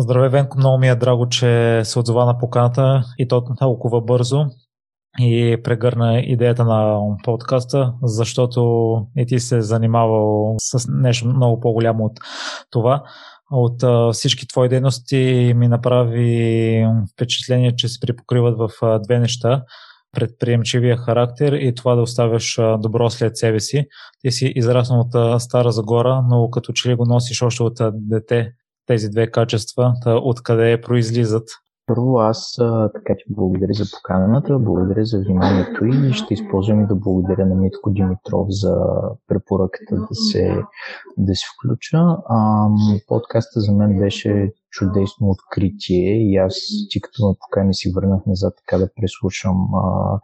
Здравей, Венко, много ми е драго, че се отзова на поканата и то толкова бързо и прегърна идеята на подкаста, защото и ти се занимавал с нещо много по-голямо от това. От всички твои дейности ми направи впечатление, че се припокриват в две неща предприемчивия характер и това да оставяш добро след себе си. Ти си израснал от Стара Загора, но като че ли го носиш още от дете тези две качества, откъде произлизат първо аз, така че благодаря за поканата, благодаря за вниманието и ще използвам и да благодаря на Митко Димитров за препоръката да се, да се включа. А, подкаста за мен беше чудесно откритие и аз, ти като ме покани си върнах назад така да преслушам а,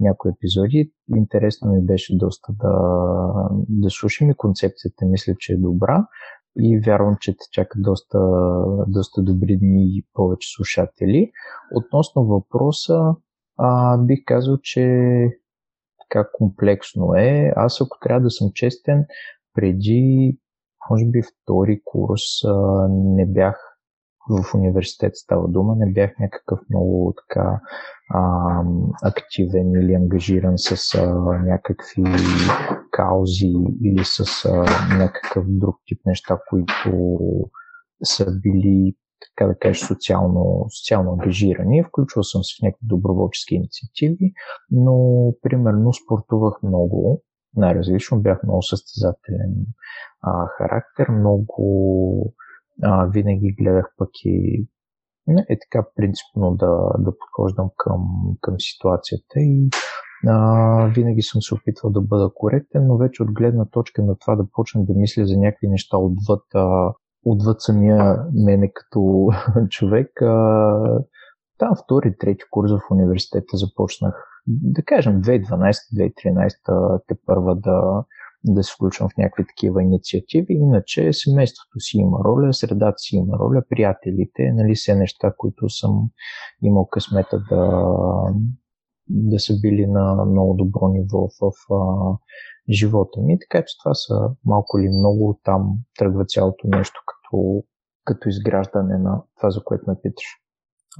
някои епизоди. Интересно ми беше доста да, да слушам и концепцията мисля, че е добра и вярвам, че те чакат доста, доста добри дни и повече слушатели. Относно въпроса, а, бих казал, че така комплексно е. Аз ако трябва да съм честен, преди, може би втори курс, а, не бях в университет става дума, не бях някакъв много така а, активен или ангажиран с а, някакви каузи или с а, някакъв друг тип неща, които са били така да кажа, социално, социално ангажирани. Включвал съм се в някакви доброволчески инициативи, но примерно спортувах много, най-различно, бях много състезателен а, характер, много а, винаги гледах пък и е така принципно да, да подхождам към, към ситуацията и а, винаги съм се опитвал да бъда коректен, но вече от гледна точка на това да почна да мисля за някакви неща отвъд, а, отвъд самия мене като човек. А, там втори, трети курс в университета започнах, да кажем 2012-2013 те първа да, да се включвам в някакви такива инициативи. Иначе семейството си има роля, средата си има роля, приятелите, нали, все неща, които съм имал късмета да, да са били на много добро ниво в, а, живота ми. Така че това са малко или много там тръгва цялото нещо като, като изграждане на това, за което ме питаш.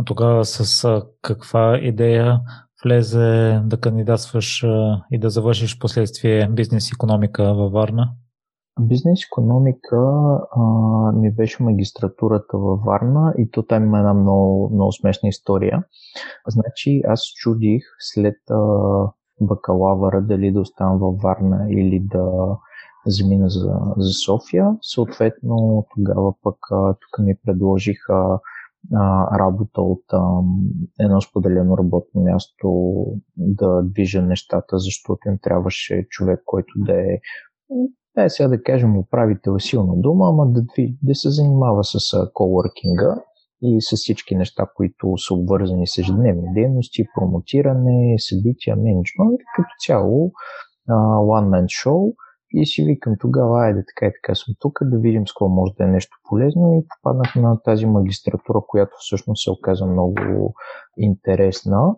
А тогава с каква идея влезе да кандидатстваш и да завършиш последствие бизнес економика във Варна? Бизнес економика а, ми беше магистратурата във Варна и то там има една много, много смешна история. Значи аз чудих след а, бакалавъра дали да оставам във Варна или да замина за, за София. Съответно тогава пък тук ми предложиха работа от а, едно споделено работно място да движа нещата, защото им трябваше човек, който да е е, сега да кажем управител е силна дума, ама да, да се занимава с колоркинга и с всички неща, които са обвързани с ежедневни дейности, промотиране, събития, менеджмент, като цяло one man show и си викам тогава, айде така и така съм тук, да видим с какво може да е нещо полезно и попаднах на тази магистратура, която всъщност се оказа много интересна.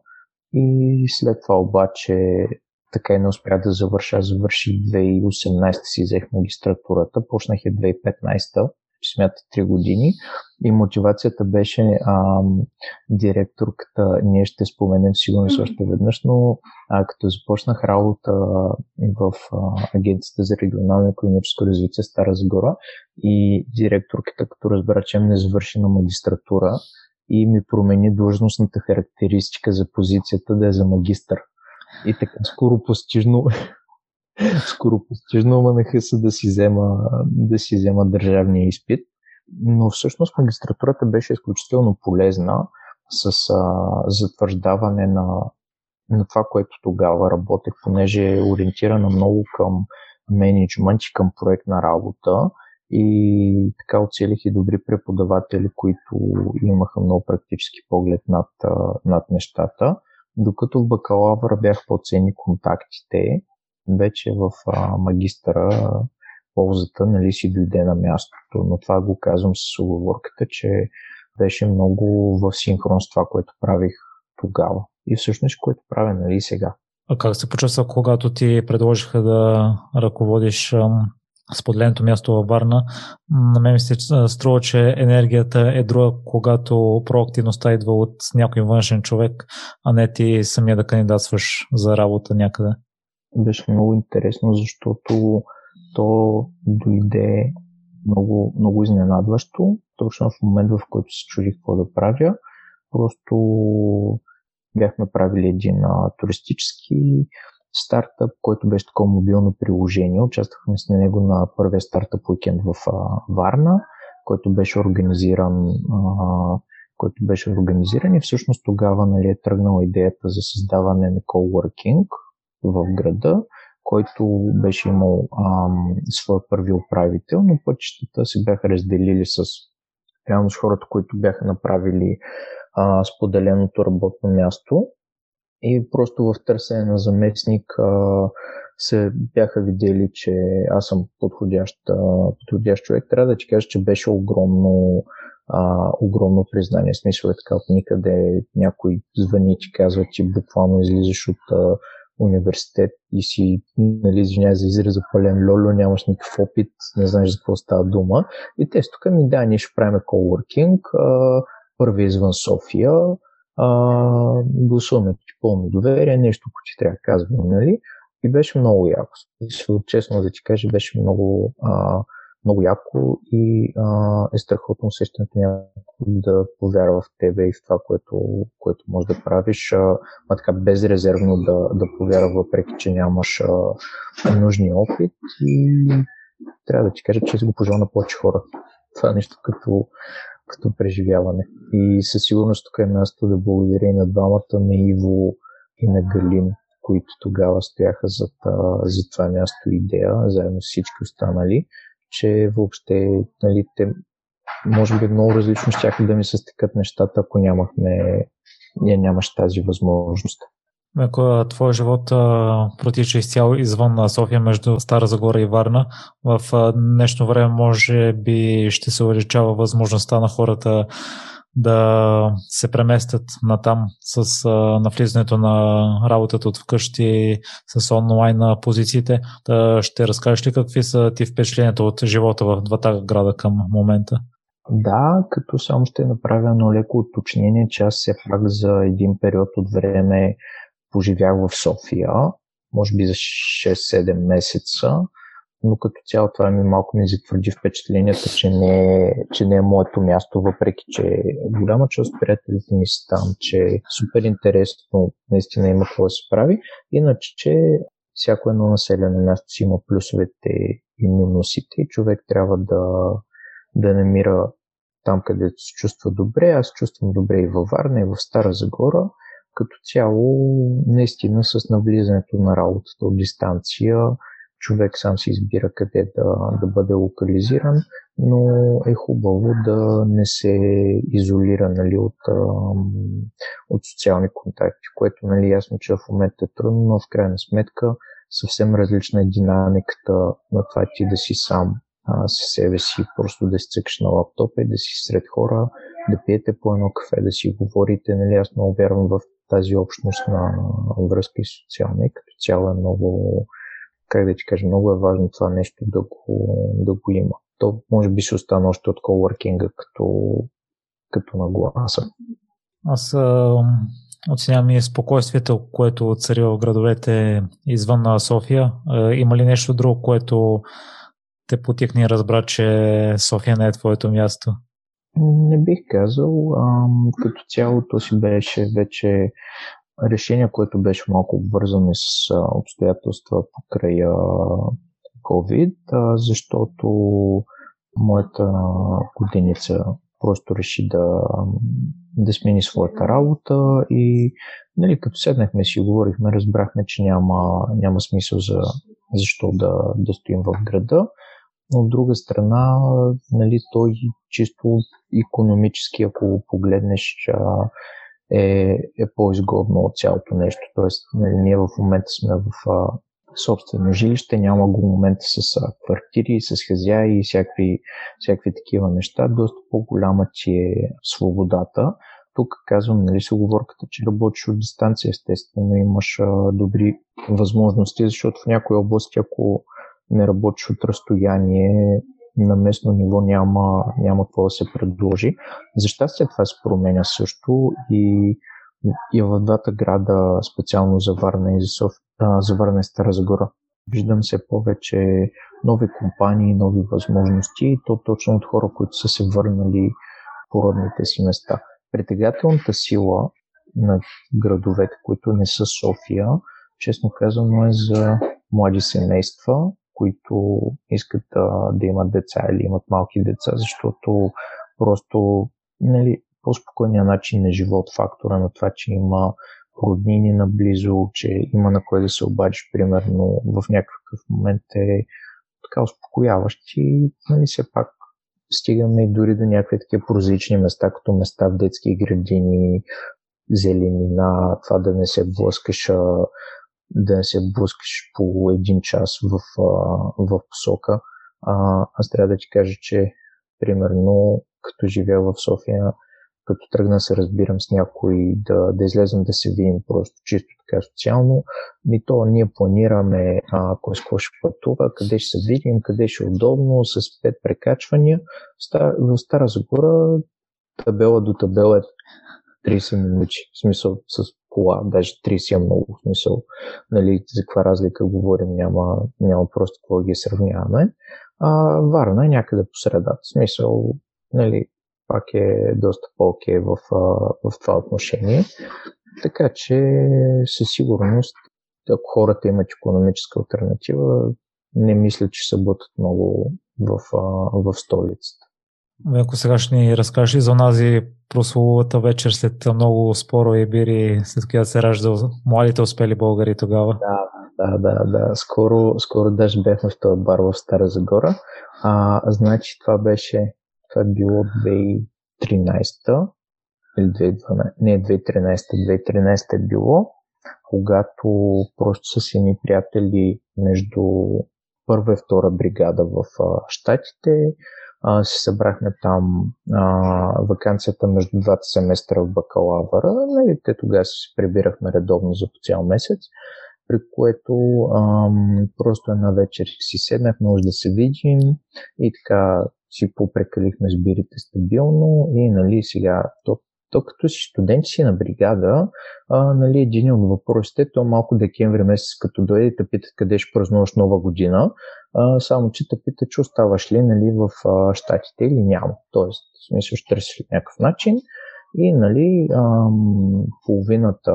И след това обаче така и не успях да завърша. Аз завърших 2018 си взех магистратурата, почнах я 2015 смята 3 години и мотивацията беше а, директорката, ние ще споменем сигурно с още веднъж, но а, като започнах работа в а, Агенцията за регионално економическо развитие Стара Загора и директорката, като разбра, че не завърши на магистратура и ми промени длъжностната характеристика за позицията да е за магистър. И така скоро постижно скоро постижно манаха се да си, взема, да си взема държавния изпит. Но всъщност магистратурата беше изключително полезна с а, затвърждаване на, на това, което тогава работех, понеже е ориентирана много към менеджмент и към проектна работа и така оцелих и добри преподаватели, които имаха много практически поглед над, над нещата. Докато в бакалавъра бях по-ценни контактите, вече в а, магистъра ползата нали, си дойде на мястото. Но това го казвам с оговорката, че беше много в синхрон с това, което правих тогава. И всъщност, което правя нали, сега. А как се почувства, когато ти предложиха да ръководиш споделеното място във Варна. На мен ми се струва, че енергията е друга, когато проактивността идва от някой външен човек, а не ти самия да кандидатстваш за работа някъде. Беше много интересно, защото то дойде много, много изненадващо, точно в момент, в който се чудих какво да правя. Просто бяхме правили един а, туристически стартъп, който беше такова мобилно приложение. Участвахме с него на първия стартъп уикенд в а, Варна, който беше организиран а, който беше организиран и всъщност тогава нали, е тръгнала идеята за създаване на coworking в града, който беше имал ам, своя първи управител, но пътищата се бяха разделили с реално с хората, които бяха направили а, споделеното работно място и просто в търсене на заместник а, се бяха видели, че аз съм подходящ, подходящ човек. Трябва да ти кажа, че беше огромно, а, огромно признание. Смисъл е така от никъде някой звъни и ти казва, че буквално излизаш от а, университет и си, нали, извиняй за израза пълен лоло, нямаш никакъв опит, не знаеш за какво става дума. И те тук ми да, ние ще правим coworking, първи извън София, а, гласуваме ти пълно доверие, нещо, което трябва да казваме, нали? И беше много яко. Честно да ти кажа, беше много, а, много яко и а, е страхотно усещането някой да повярва в тебе и в това, което, което можеш да правиш, а, а така безрезервно да, да повярва, въпреки че нямаш а, нужния опит и трябва да ти кажа, че го пожелавам на повече хора. Това е нещо като, като преживяване. И със сигурност тук е място да благодаря и на двамата, на Иво и на Галин, които тогава стояха за това място идея, заедно с всички останали, че въобще нали, те може би много различно ще да ми се стекат нещата, ако нямахме, ние нямаш тази възможност. Ако твой живот а, протича изцяло извън София между Стара Загора и Варна, в а, днешно време може би ще се увеличава възможността на хората да се преместят на там с а, навлизането на работата от вкъщи с онлайн позициите. Да, ще разкажеш ли какви са ти впечатленията от живота в двата града към момента? Да, като само ще направя едно леко уточнение, че аз все пак за един период от време поживях в София, може би за 6-7 месеца, но като цяло това ми малко ми затвърди впечатлението, че не, е, че не е моето място, въпреки че голяма част от приятелите ми са там, че е супер интересно, наистина има какво да се прави, иначе че всяко едно населено място си има плюсовете и минусите и човек трябва да, да намира там, където се чувства добре. Аз чувствам добре и във Варна, и в Стара Загора. Като цяло, наистина с навлизането на работата от дистанция, човек сам си избира къде да, да бъде локализиран, но е хубаво да не се изолира нали, от, от социални контакти, което нали, ясно, че в момента е трудно, но в крайна сметка съвсем различна е динамиката на това ти да си сам а, с себе си, просто да си цъкаш на лаптопа и да си сред хора, да пиете по едно кафе, да си говорите. Нали, аз много вярвам в тази общност на връзка и социална като цяло е много, как да ти кажа, много е важно това нещо да го, да го има. То може би ще остане още от колоркинга като, като нагласа. Аз а, оценявам и спокойствието, което цари в градовете извън София. А, има ли нещо друго, което те потикне и разбра, че София не е твоето място? Не бих казал. А, като цяло то си беше вече решение, което беше малко обвързано с обстоятелства покрай COVID, защото моята годиница просто реши да, да смени своята работа и нали, като седнахме си говорихме, разбрахме, че няма, няма смисъл за защо да, да стоим в града. Но от друга страна, нали, той чисто економически, ако погледнеш, е, е по-изгодно от цялото нещо. Тоест, нали, ние в момента сме в а, собствено жилище, няма го момента с а, квартири, с хазяи и всякакви, всякакви такива неща. Доста по-голяма ти е свободата. Тук казвам, нали, с оговорката, че работиш от дистанция, естествено имаш а, добри възможности, защото в някои области, ако не работиш от разстояние, на местно ниво няма, няма какво да се предложи. За щастие това се променя също и, и в двата града, специално за Варна и за, Соф, за Варна и Стара Загора. Виждам се повече нови компании, нови възможности и то точно от хора, които са се върнали по родните си места. Притегателната сила на градовете, които не са София, честно казано е за млади семейства, които искат да, да имат деца или имат малки деца, защото просто нали, по-спокойният начин на живот, фактора на това, че има роднини наблизо, че има на кой да се обадиш, примерно в някакъв момент е така успокояващ и нали, все пак стигаме и дори до някакви такива прозаични места, като места в детски градини, зеленина, това да не се блъскаш да се блъскаш по един час в, в посока. А, аз трябва да ти кажа, че примерно като живея в София, като тръгна се разбирам с някой да, да излезем да се видим просто чисто така социално, ми то ние планираме а, кой с какво ще пътува, къде ще се видим, къде ще е удобно, с пет прекачвания. В Стара Загора табела до табела е 30 минути. В смисъл с кола, даже 30 е много смисъл, нали, за каква разлика говорим, няма, няма просто какво ги сравняваме. А, Варна е някъде по средата. Смисъл, нали, пак е доста по-окей в, в това отношение. Така че със сигурност, ако хората имат економическа альтернатива, не мисля, че се бутат много в, в столицата. Ако сега ще ни разкажеш за онази прословата вечер след много споро и бири, след която се ражда младите успели българи тогава. Да, да, да, да. Скоро, скоро даже бяхме в този бар в Стара Загора. А, значи това беше, това е било 2013 или 2012, не 2013, 2013 е било, когато просто с едни приятели между първа и втора бригада в Штатите, а, се събрахме там а, вакансията между двата семестра в бакалавъра. Нали, те тогава се прибирахме редовно за по цял месец, при което ам, просто една вечер си седнахме, може да се видим и така си попрекалихме с бирите стабилно и нали сега то то като си студент си на бригада, а, нали, един от въпросите, то малко декември месец, като дойде те питат къде ще празнуваш нова година, а, само че те питат, че оставаш ли нали, в а, щатите или няма. Тоест, в смисъл ще търсиш някакъв начин. И нали, ам, половината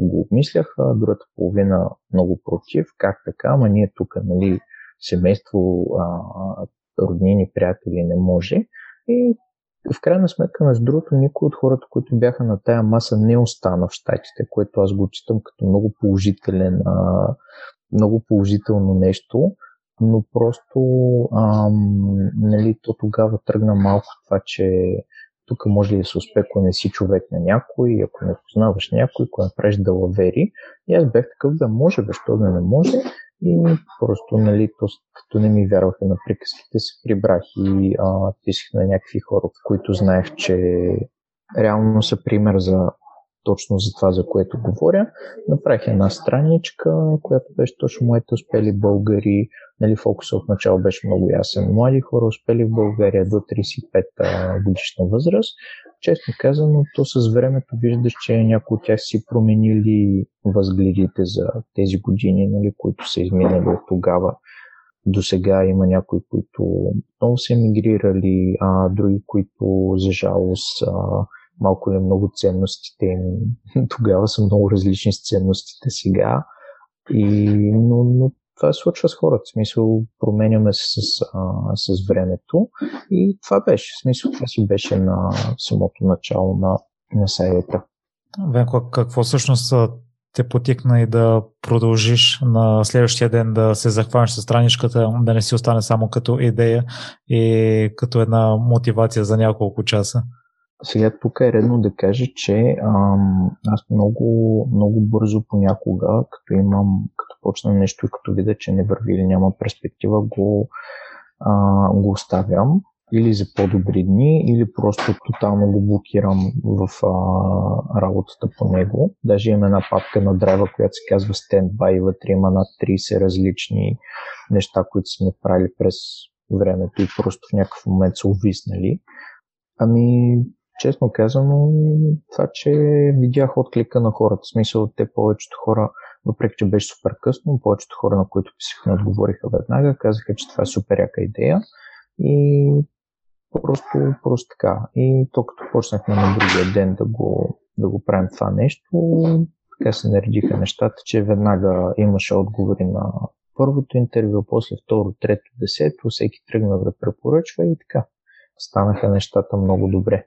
го обмисляха, другата половина много против. Как така? Ама ние тук, нали, семейство, а, роднини, приятели не може. И в крайна сметка, между другото, никой от хората, които бяха на тая маса, не остана в щатите, което аз го читам като много положителен, а, много положително нещо, но просто ам, нали, то тогава тръгна малко това, че тук може ли да се успее, ако не си човек на някой, ако не познаваш някой, ако направиш далавери. И аз бях такъв, да може, защо да не може. И просто, нали, то, като не ми вярваха на приказките, се прибрах и а, писах на някакви хора, които знаех, че реално са пример за точно за това, за което говоря. Направих една страничка, която беше точно моите успели българи. Нали, фокусът от начало беше много ясен. Млади хора успели в България до 35 годишна възраст. Честно казано, то с времето виждаш, че някои от тях си променили възгледите за тези години, нали, които са изминали от тогава. До сега има някои, които много са емигрирали, а други, които за жалост а, малко или много ценностите им тогава са много различни с ценностите сега. И, но, но това се случва с хората. В смисъл, променяме се с, а, с времето. И това беше. В смисъл, това си беше на самото начало на, на сайта. Венко, какво всъщност те потикна и да продължиш на следващия ден да се захванеш с страничката, да не си остане само като идея и като една мотивация за няколко часа? Сега тук е редно да кажа, че ам, аз много, много бързо понякога, като имам, като почна нещо и като видя, че не върви или няма перспектива, го, а, го оставям. или за по-добри дни, или просто тотално го блокирам в а, работата по него. Даже имам една папка на драйва, която се казва Standby и вътре има над 30 различни неща, които сме правили през времето и просто в някакъв момент са увиснали. Ами, честно казано, това, че видях отклика на хората. В смисъл, те повечето хора, въпреки че беше супер късно, повечето хора, на които писах, не отговориха веднага, казаха, че това е супер яка идея. И просто, просто така. И то като почнахме на другия ден да го, да го правим това нещо, така се наредиха нещата, че веднага имаше отговори на първото интервю, после второ, трето, десето, всеки тръгна да препоръчва и така. Станаха нещата много добре.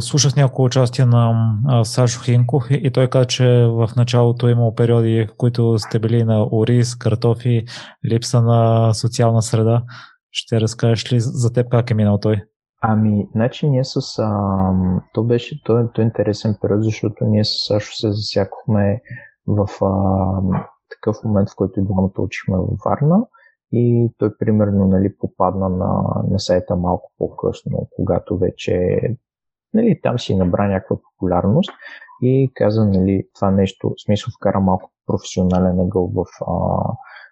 Слушах няколко участия на Сашо Хинков и той каза, че в началото е имало периоди, в които сте били на ориз, картофи, липса на социална среда. Ще разкажеш ли за теб как е минал той? Ами, значи ние с... А, то беше то, то е интересен период, защото ние с Сашо се засякохме в а, такъв момент, в който двамата учихме във Варна и той примерно нали, попадна на, на сайта малко по-късно, когато вече нали, там си набра някаква популярност и каза нали, това нещо, в смисъл вкара малко професионален ъгъл в, а,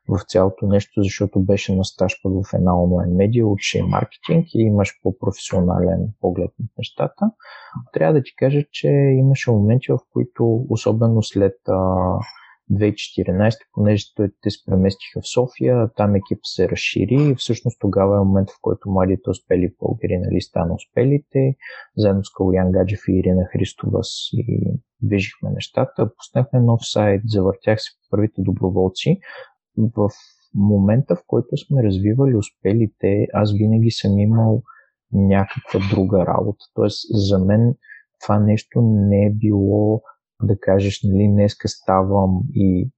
в цялото нещо, защото беше на стаж в една онлайн медия, учи маркетинг и имаш по-професионален поглед на нещата. Трябва да ти кажа, че имаше моменти, в които, особено след а, 2014, понеже те се преместиха в София, там екип се разшири и всъщност тогава е момент, в който младите успели българи нали, стана успелите. Заедно с Калуян Гаджев и Ирина Христова си движихме нещата. Пуснахме нов сайт, завъртях се първите доброволци. В момента, в който сме развивали успелите, аз винаги съм имал някаква друга работа. Тоест, за мен това нещо не е било да кажеш, нали, днеска ставам и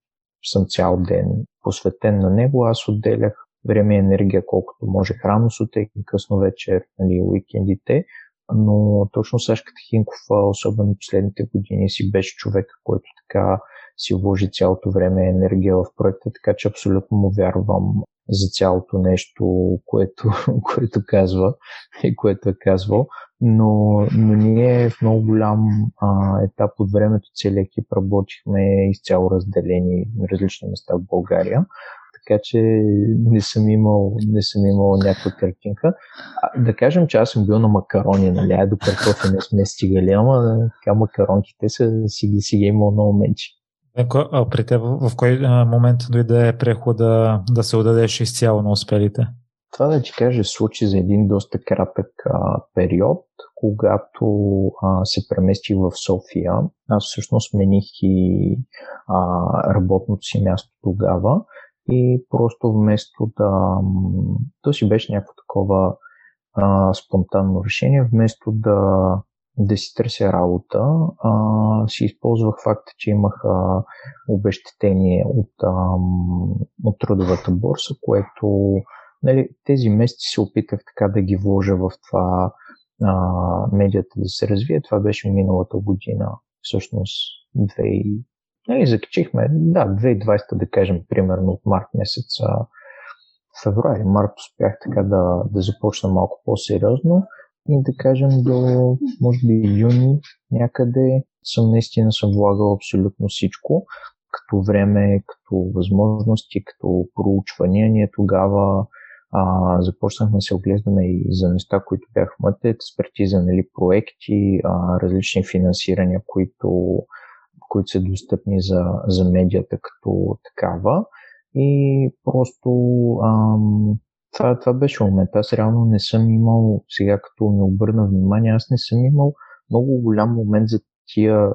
съм цял ден посветен на него, аз отделях време и енергия колкото можех. Рано сутрин, късно вечер, нали, уикендите, но точно Сашка Тихинков, особено последните години, си беше човек, който така си вложи цялото време енергия в проекта, така че абсолютно му вярвам за цялото нещо, което, което казва и което е казвал но, но ние в много голям а, етап от времето целият екип работихме изцяло разделени на различни места в България. Така че не съм имал, не съм имал някаква картинка. А, да кажем, че аз съм бил на макарони, нали? А до картофи не сме стигали, ама така макаронките са, си, си ги имал на моменти. А при теб в кой момент дойде прехода да се отдадеш изцяло на успелите? Това да ти кажа случи за един доста кратък а, период, когато а, се преместих в София. Аз всъщност смених и а, работното си място тогава и просто вместо да... То си беше някакво такова а, спонтанно решение, вместо да, да си търся работа, а, си използвах факта, че имах а, обещетение от, а, от трудовата борса, което нали, тези месеци се опитах така да ги вложа в това а, медията да се развие. Това беше миналата година, всъщност 2, нали, закачихме, да, 2020 да кажем, примерно от март месец, февруари, март успях така да, да започна малко по-сериозно и да кажем до, може би, юни някъде съм наистина съм влагал абсолютно всичко, като време, като възможности, като проучвания. Ние тогава а, започнахме да се оглеждаме и за неща, които бяха в експертиза, нали, проекти, а, различни финансирания, които, които са достъпни за, за медията като такава. И просто ам, това, това беше момент. Аз реално не съм имал, сега като ми обърна внимание, аз не съм имал много голям момент за тия.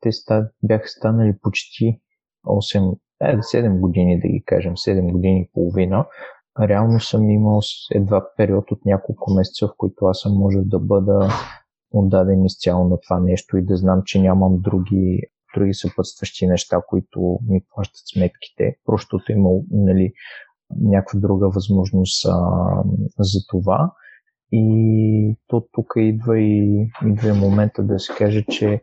Те ста, бяха станали почти 8, 7 години, да ги кажем, 7 години и половина, реално съм имал едва период от няколко месеца, в които аз съм можел да бъда отдаден изцяло на това нещо и да знам, че нямам други, други съпътстващи неща, които ми плащат сметките. Просто е имал нали, някаква друга възможност а, за това. И то тук идва и, идва и момента да се каже, че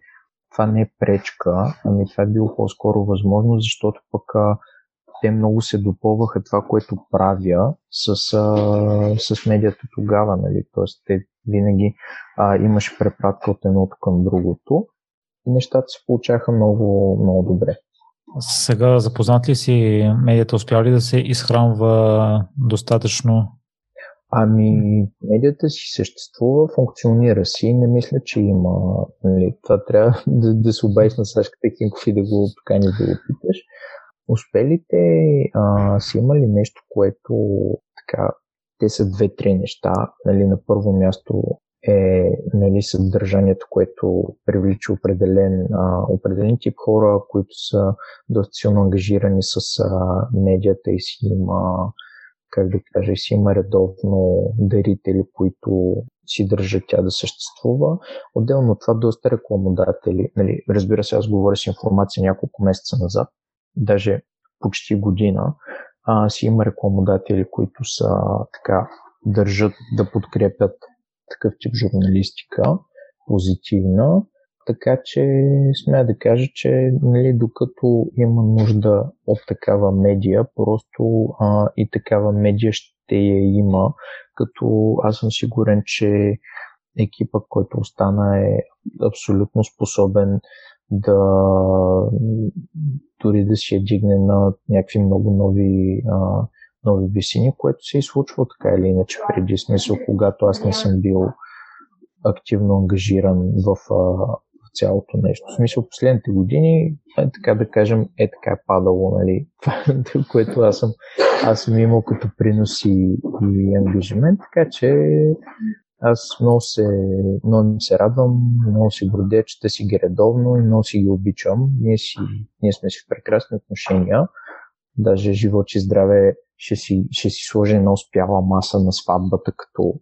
това не е пречка, ами това е било по-скоро възможно, защото пък те много се допълваха това, което правя с, а, с медията тогава. Нали? Тоест, те винаги а, имаше препратка от едното към другото и нещата се получаха много, много добре. Сега запознат ли си медията, успя ли да се изхранва достатъчно? Ами, медията си съществува, функционира си. Не мисля, че има. Нали, това трябва да, да се обадиш на Сашка Кинков и да го поканиш да го питаш. Успелите а, си имали нещо, което така, те са две-три неща. Нали, на първо място е нали, съдържанието, което привлича определен, а, определен тип хора, които са доста силно ангажирани с а, медията и си има, как да кажа, си има редовно дарители, които си държат тя да съществува. Отделно от това доста рекламодатели, нали, разбира се, аз говоря с информация няколко месеца назад, даже почти година, а, си има рекламодатели, които са така държат да подкрепят такъв тип журналистика, позитивна, така че смея да кажа, че нали, докато има нужда от такава медия, просто а, и такава медия ще я има, като аз съм сигурен, че екипа, който остана е абсолютно способен да дори да си я дигне на някакви много нови а, нови висини, което се е случва така или иначе преди смисъл, когато аз не съм бил активно ангажиран в, в цялото нещо. В смисъл, последните години, е, така да кажем, е така е падало, нали, което аз съм, аз съм имал като принос и ангажимент, така че аз много се, много се радвам, много се гордея, че те си ги редовно и много си ги обичам. Ние, си, ние сме си в прекрасни отношения. Даже живот и здраве ще си, ще си сложи една успяла маса на сватбата, като,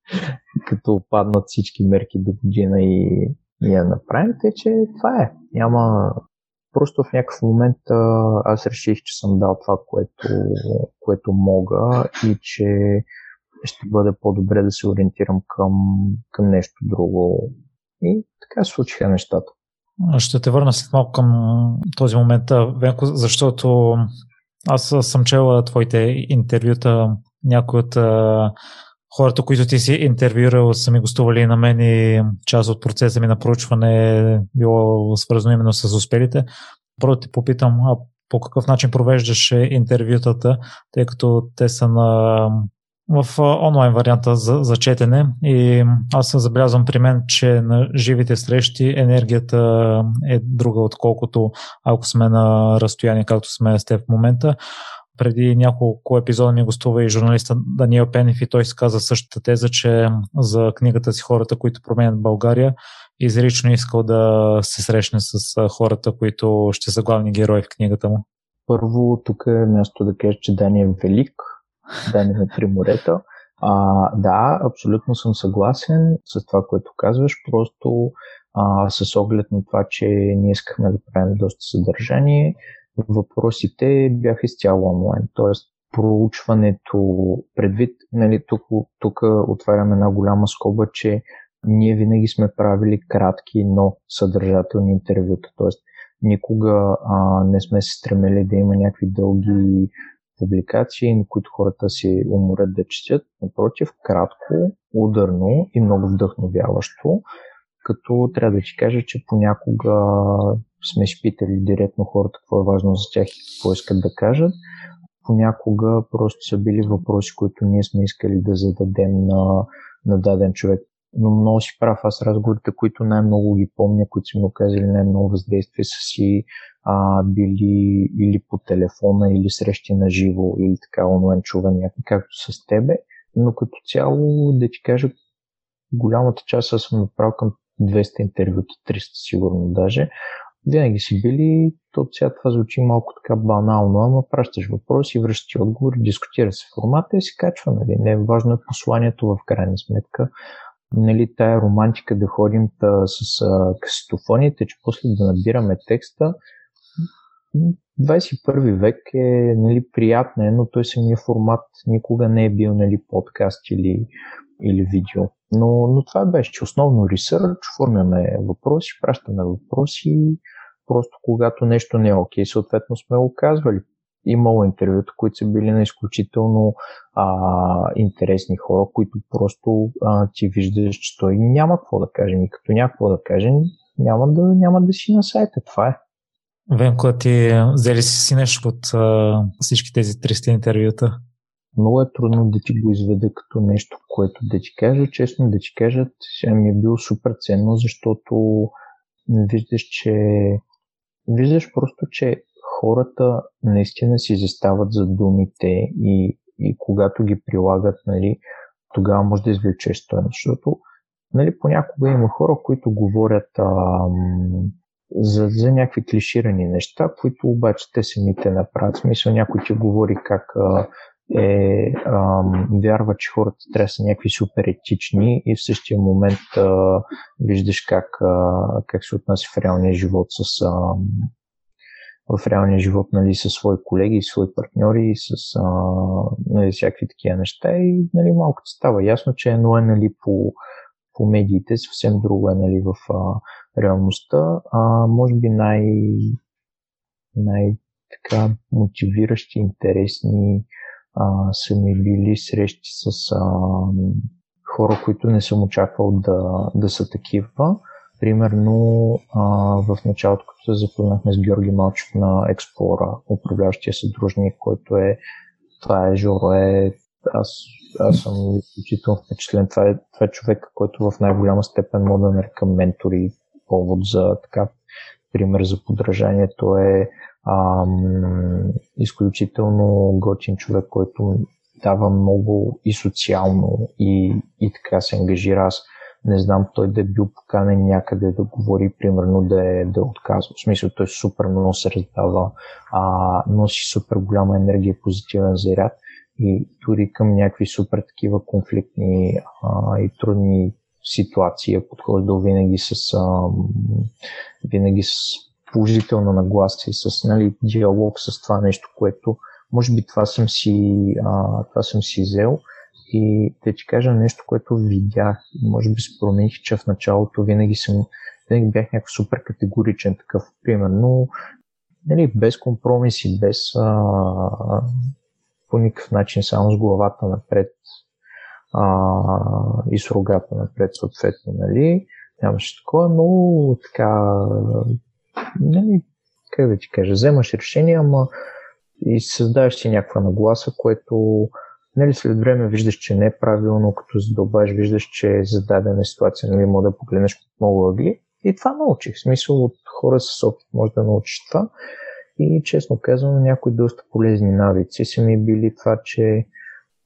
като паднат всички мерки до година и, и я направим. Те, че това е. Няма... Просто в някакъв момент аз реших, че съм дал това, което, което мога и че ще бъде по-добре да се ориентирам към, към нещо друго. И така случиха нещата. Ще те върна след малко към този момент, Венко, защото аз съм чела твоите интервюта, някои от хората, които ти си интервюирал, са ми гостували на мен и част от процеса ми на проучване е било свързано именно с успелите. Първо ти попитам, а по какъв начин провеждаш интервютата, тъй като те са на в онлайн варианта за, за четене и аз забелязвам при мен, че на живите срещи енергията е друга, отколкото ако сме на разстояние, както сме с теб в момента. Преди няколко епизода ми гостува и журналиста Даниел Пенев и той се каза същата теза, че за книгата си хората, които променят България, изрично искал да се срещне с хората, които ще са главни герои в книгата му. Първо, тук е място да кажа, че Дани е велик, На три морета. А, да, абсолютно съм съгласен с това, което казваш. Просто а, с оглед на това, че ние искахме да правим доста съдържание, въпросите бяха изцяло онлайн. Тоест, проучването, предвид, нали, тук, тук отваряме една голяма скоба, че ние винаги сме правили кратки, но съдържателни интервюта. Тоест, никога а, не сме се стремели да има някакви дълги публикации, на които хората си уморят да четят. Напротив, кратко, ударно и много вдъхновяващо, като трябва да ти кажа, че понякога сме изпитали директно хората какво е важно за тях и какво искат да кажат. Понякога просто са били въпроси, които ние сме искали да зададем на, на даден човек. Но много си прав, аз разговорите, които най-много ги помня, които са ми оказали най-много въздействие, са си а, били или по телефона, или срещи на живо, или така онлайн чувания, както с тебе. Но като цяло, да ти кажа, голямата част аз съм направил към 200 интервюта, 300 сигурно даже. Винаги си били, то сега това звучи малко така банално, ама пращаш въпроси, връщаш отговори, дискутира се формата и се качва. Нали? Не е важно е посланието в крайна сметка. Нали, тая романтика да ходим та, с а, касетофоните, че после да набираме текста, 21 век е нали, приятно, е, но той самия формат никога не е бил нали, подкаст или, или видео. Но, но това беше, че основно ресърч, формяме въпроси, пращаме въпроси, просто когато нещо не е окей, съответно сме го казвали. Имало интервюта, които са били на изключително а, интересни хора, които просто а, ти виждаш, че той няма какво да каже. И като няма какво да каже, няма да, няма да си на сайта. Това е. Венко, ти взели си си нещо от а, всички тези 300 интервюта? Много е трудно да ти го изведа като нещо, което да ти кажа. Честно да ти кажа, ми е било супер ценно, защото виждаш, че виждаш просто, че хората наистина си застават за думите и, и когато ги прилагат, нали, тогава може да извлечеш стоеност. Защото нали, понякога има хора, които говорят ам, за, за някакви клиширани неща, които обаче те самите направят. Смисъл някой ти говори как а, е, ам, вярва, че хората трябва да са някакви супер етични и в същия момент а, виждаш как, а, как се отнася в реалния живот с а, в реалния живот нали, с свои колеги, свои партньори, с а, нали, всякакви такива неща и нали, малко става ясно, че едно е нали, по, по медиите, съвсем друго е нали, в а, реалността. А, може би най, най така мотивиращи, интересни а, са ми били срещи с а, хора, които не съм очаквал да, да са такива. Примерно а, в началото, като се запознахме с Георги Малчев на Експлора, управляващия съдружник, който е това е Жоро, е аз, аз съм изключително впечатлен. Това е, това е човек, който в най-голяма степен мога да нарека ментор и повод за така пример за подражанието е ам, изключително готин човек, който дава много и социално и, и така се ангажира. Аз не знам той да е бил поканен някъде да говори, примерно да е, да е отказва. В смисъл той супер много се раздава, а, носи супер голяма енергия, позитивен заряд и дори към някакви супер такива конфликтни а, и трудни ситуации е подхождал винаги с а, винаги с положителна нагласа и с нали, диалог с това нещо, което може би това съм си, а, това съм си взел и да ти кажа нещо, което видях, може би се промених, че в началото винаги съм, винаги бях някакъв супер категоричен такъв, примерно, нали, без компромиси, без а, по никакъв начин, само с главата напред а, и с рогата напред, съответно, нали, нямаше такова, но така, нали, как да ти кажа, вземаш решение, ама и създаваш си някаква нагласа, което нали, след време виждаш, че не е правилно, като задълбаш, виждаш, че е зададена ситуация, нали, може да погледнеш от много ъгли. И това научих. В смисъл от хора с опит може да научиш това. И честно казвам, някои доста полезни навици са ми били това, че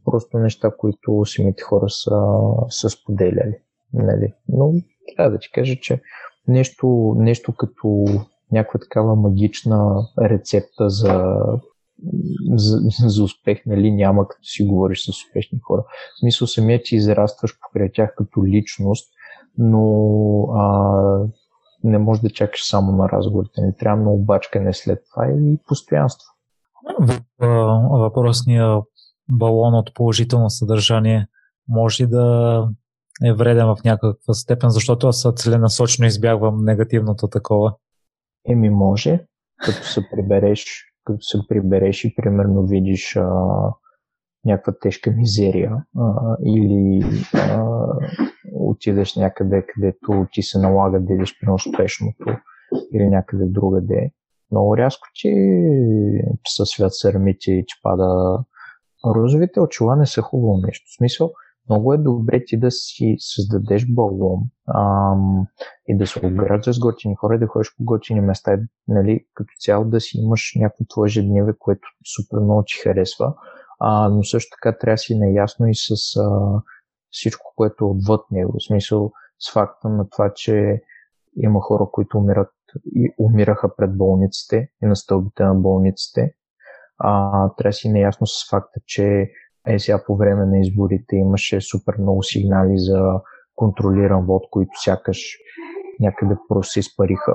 просто неща, които самите хора са, са споделяли. Нали? Но трябва да ти кажа, че нещо, нещо като някаква такава магична рецепта за за, за успех, нали, няма като си говориш с успешни хора. В смисъл самия ти израстваш покрай тях като личност, но а, не можеш да чакаш само на разговорите. Не трябва много бачкане след това и постоянство. Въпросния балон от положително съдържание може да е вреден в някаква степен, защото аз целенасочно избягвам негативното такова? Еми може, като се прибереш като се прибереш и примерно видиш а, някаква тежка мизерия а, или а, отидеш някъде, където ти се налага да идеш при успешното или някъде другаде. Много рязко ти със свят сърмите и ти пада розовите очила не са хубаво нещо. В смисъл, много е добре ти да си създадеш балон ам, и да се обграждаш с готини хора и да ходиш по готини места, нали, като цяло да си имаш някакво твое ежедневие, което супер много ти харесва, а, но също така трябва да си наясно и с а, всичко, което е отвъд него. В смисъл с факта на това, че има хора, които умират и умираха пред болниците и на стълбите на болниците. А, трябва да си наясно с факта, че е, сега по време на изборите имаше супер много сигнали за контролиран вод, които сякаш някъде просто се изпариха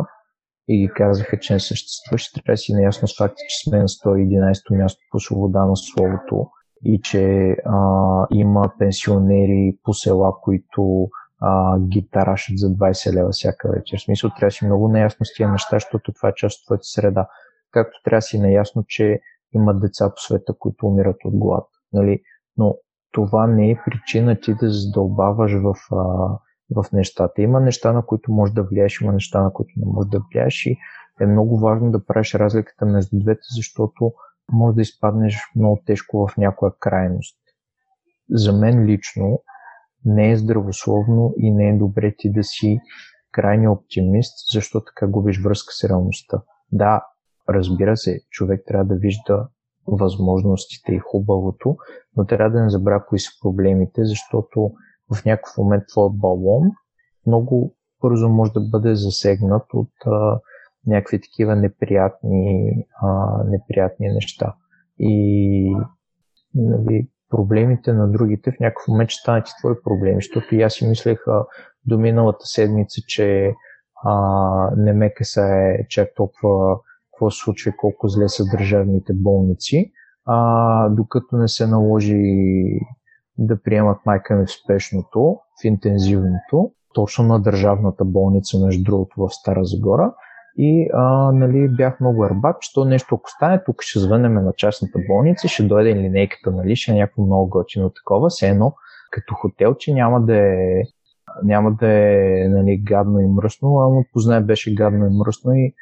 и ги казаха, че не съществуваш. Трябва да си наясно с факта, че сме на 111 място по свобода на словото и че а, има пенсионери по села, които а, ги тарашат за 20 лева всяка вечер. В смисъл трябва да си много наясно с тия неща, защото това е част от твоята среда. Както трябва да си наясно, че има деца по света, които умират от глад. Нали? Но това не е причина ти да задълбаваш в, а, в нещата. Има неща, на които можеш да влияеш, има неща, на които не можеш да влияеш и е много важно да правиш разликата между двете, защото може да изпаднеш много тежко в някоя крайност. За мен лично не е здравословно и не е добре ти да си крайни оптимист, защото така губиш връзка с реалността. Да, разбира се, човек трябва да вижда възможностите и хубавото, но трябва да не забравя кои са проблемите, защото в някакъв момент твой балон много бързо може да бъде засегнат от а, някакви такива неприятни, а, неприятни неща. И нали, проблемите на другите в някакъв момент ще станат и твои проблеми, защото и аз си мислех а, до миналата седмица, че а, не ме касае чак толкова какво се случва колко зле са държавните болници, а, докато не се наложи да приемат майка ми в спешното, в интензивното, точно на държавната болница, между другото, в Стара Загора. И а, нали, бях много арбат, че то нещо ако стане, тук ще звънем на частната болница, ще дойде линейката, нали, ще е някакво много готино такова, все едно като хотел, че няма да е, няма да е нали, гадно и мръсно, ама познай беше гадно и мръсно и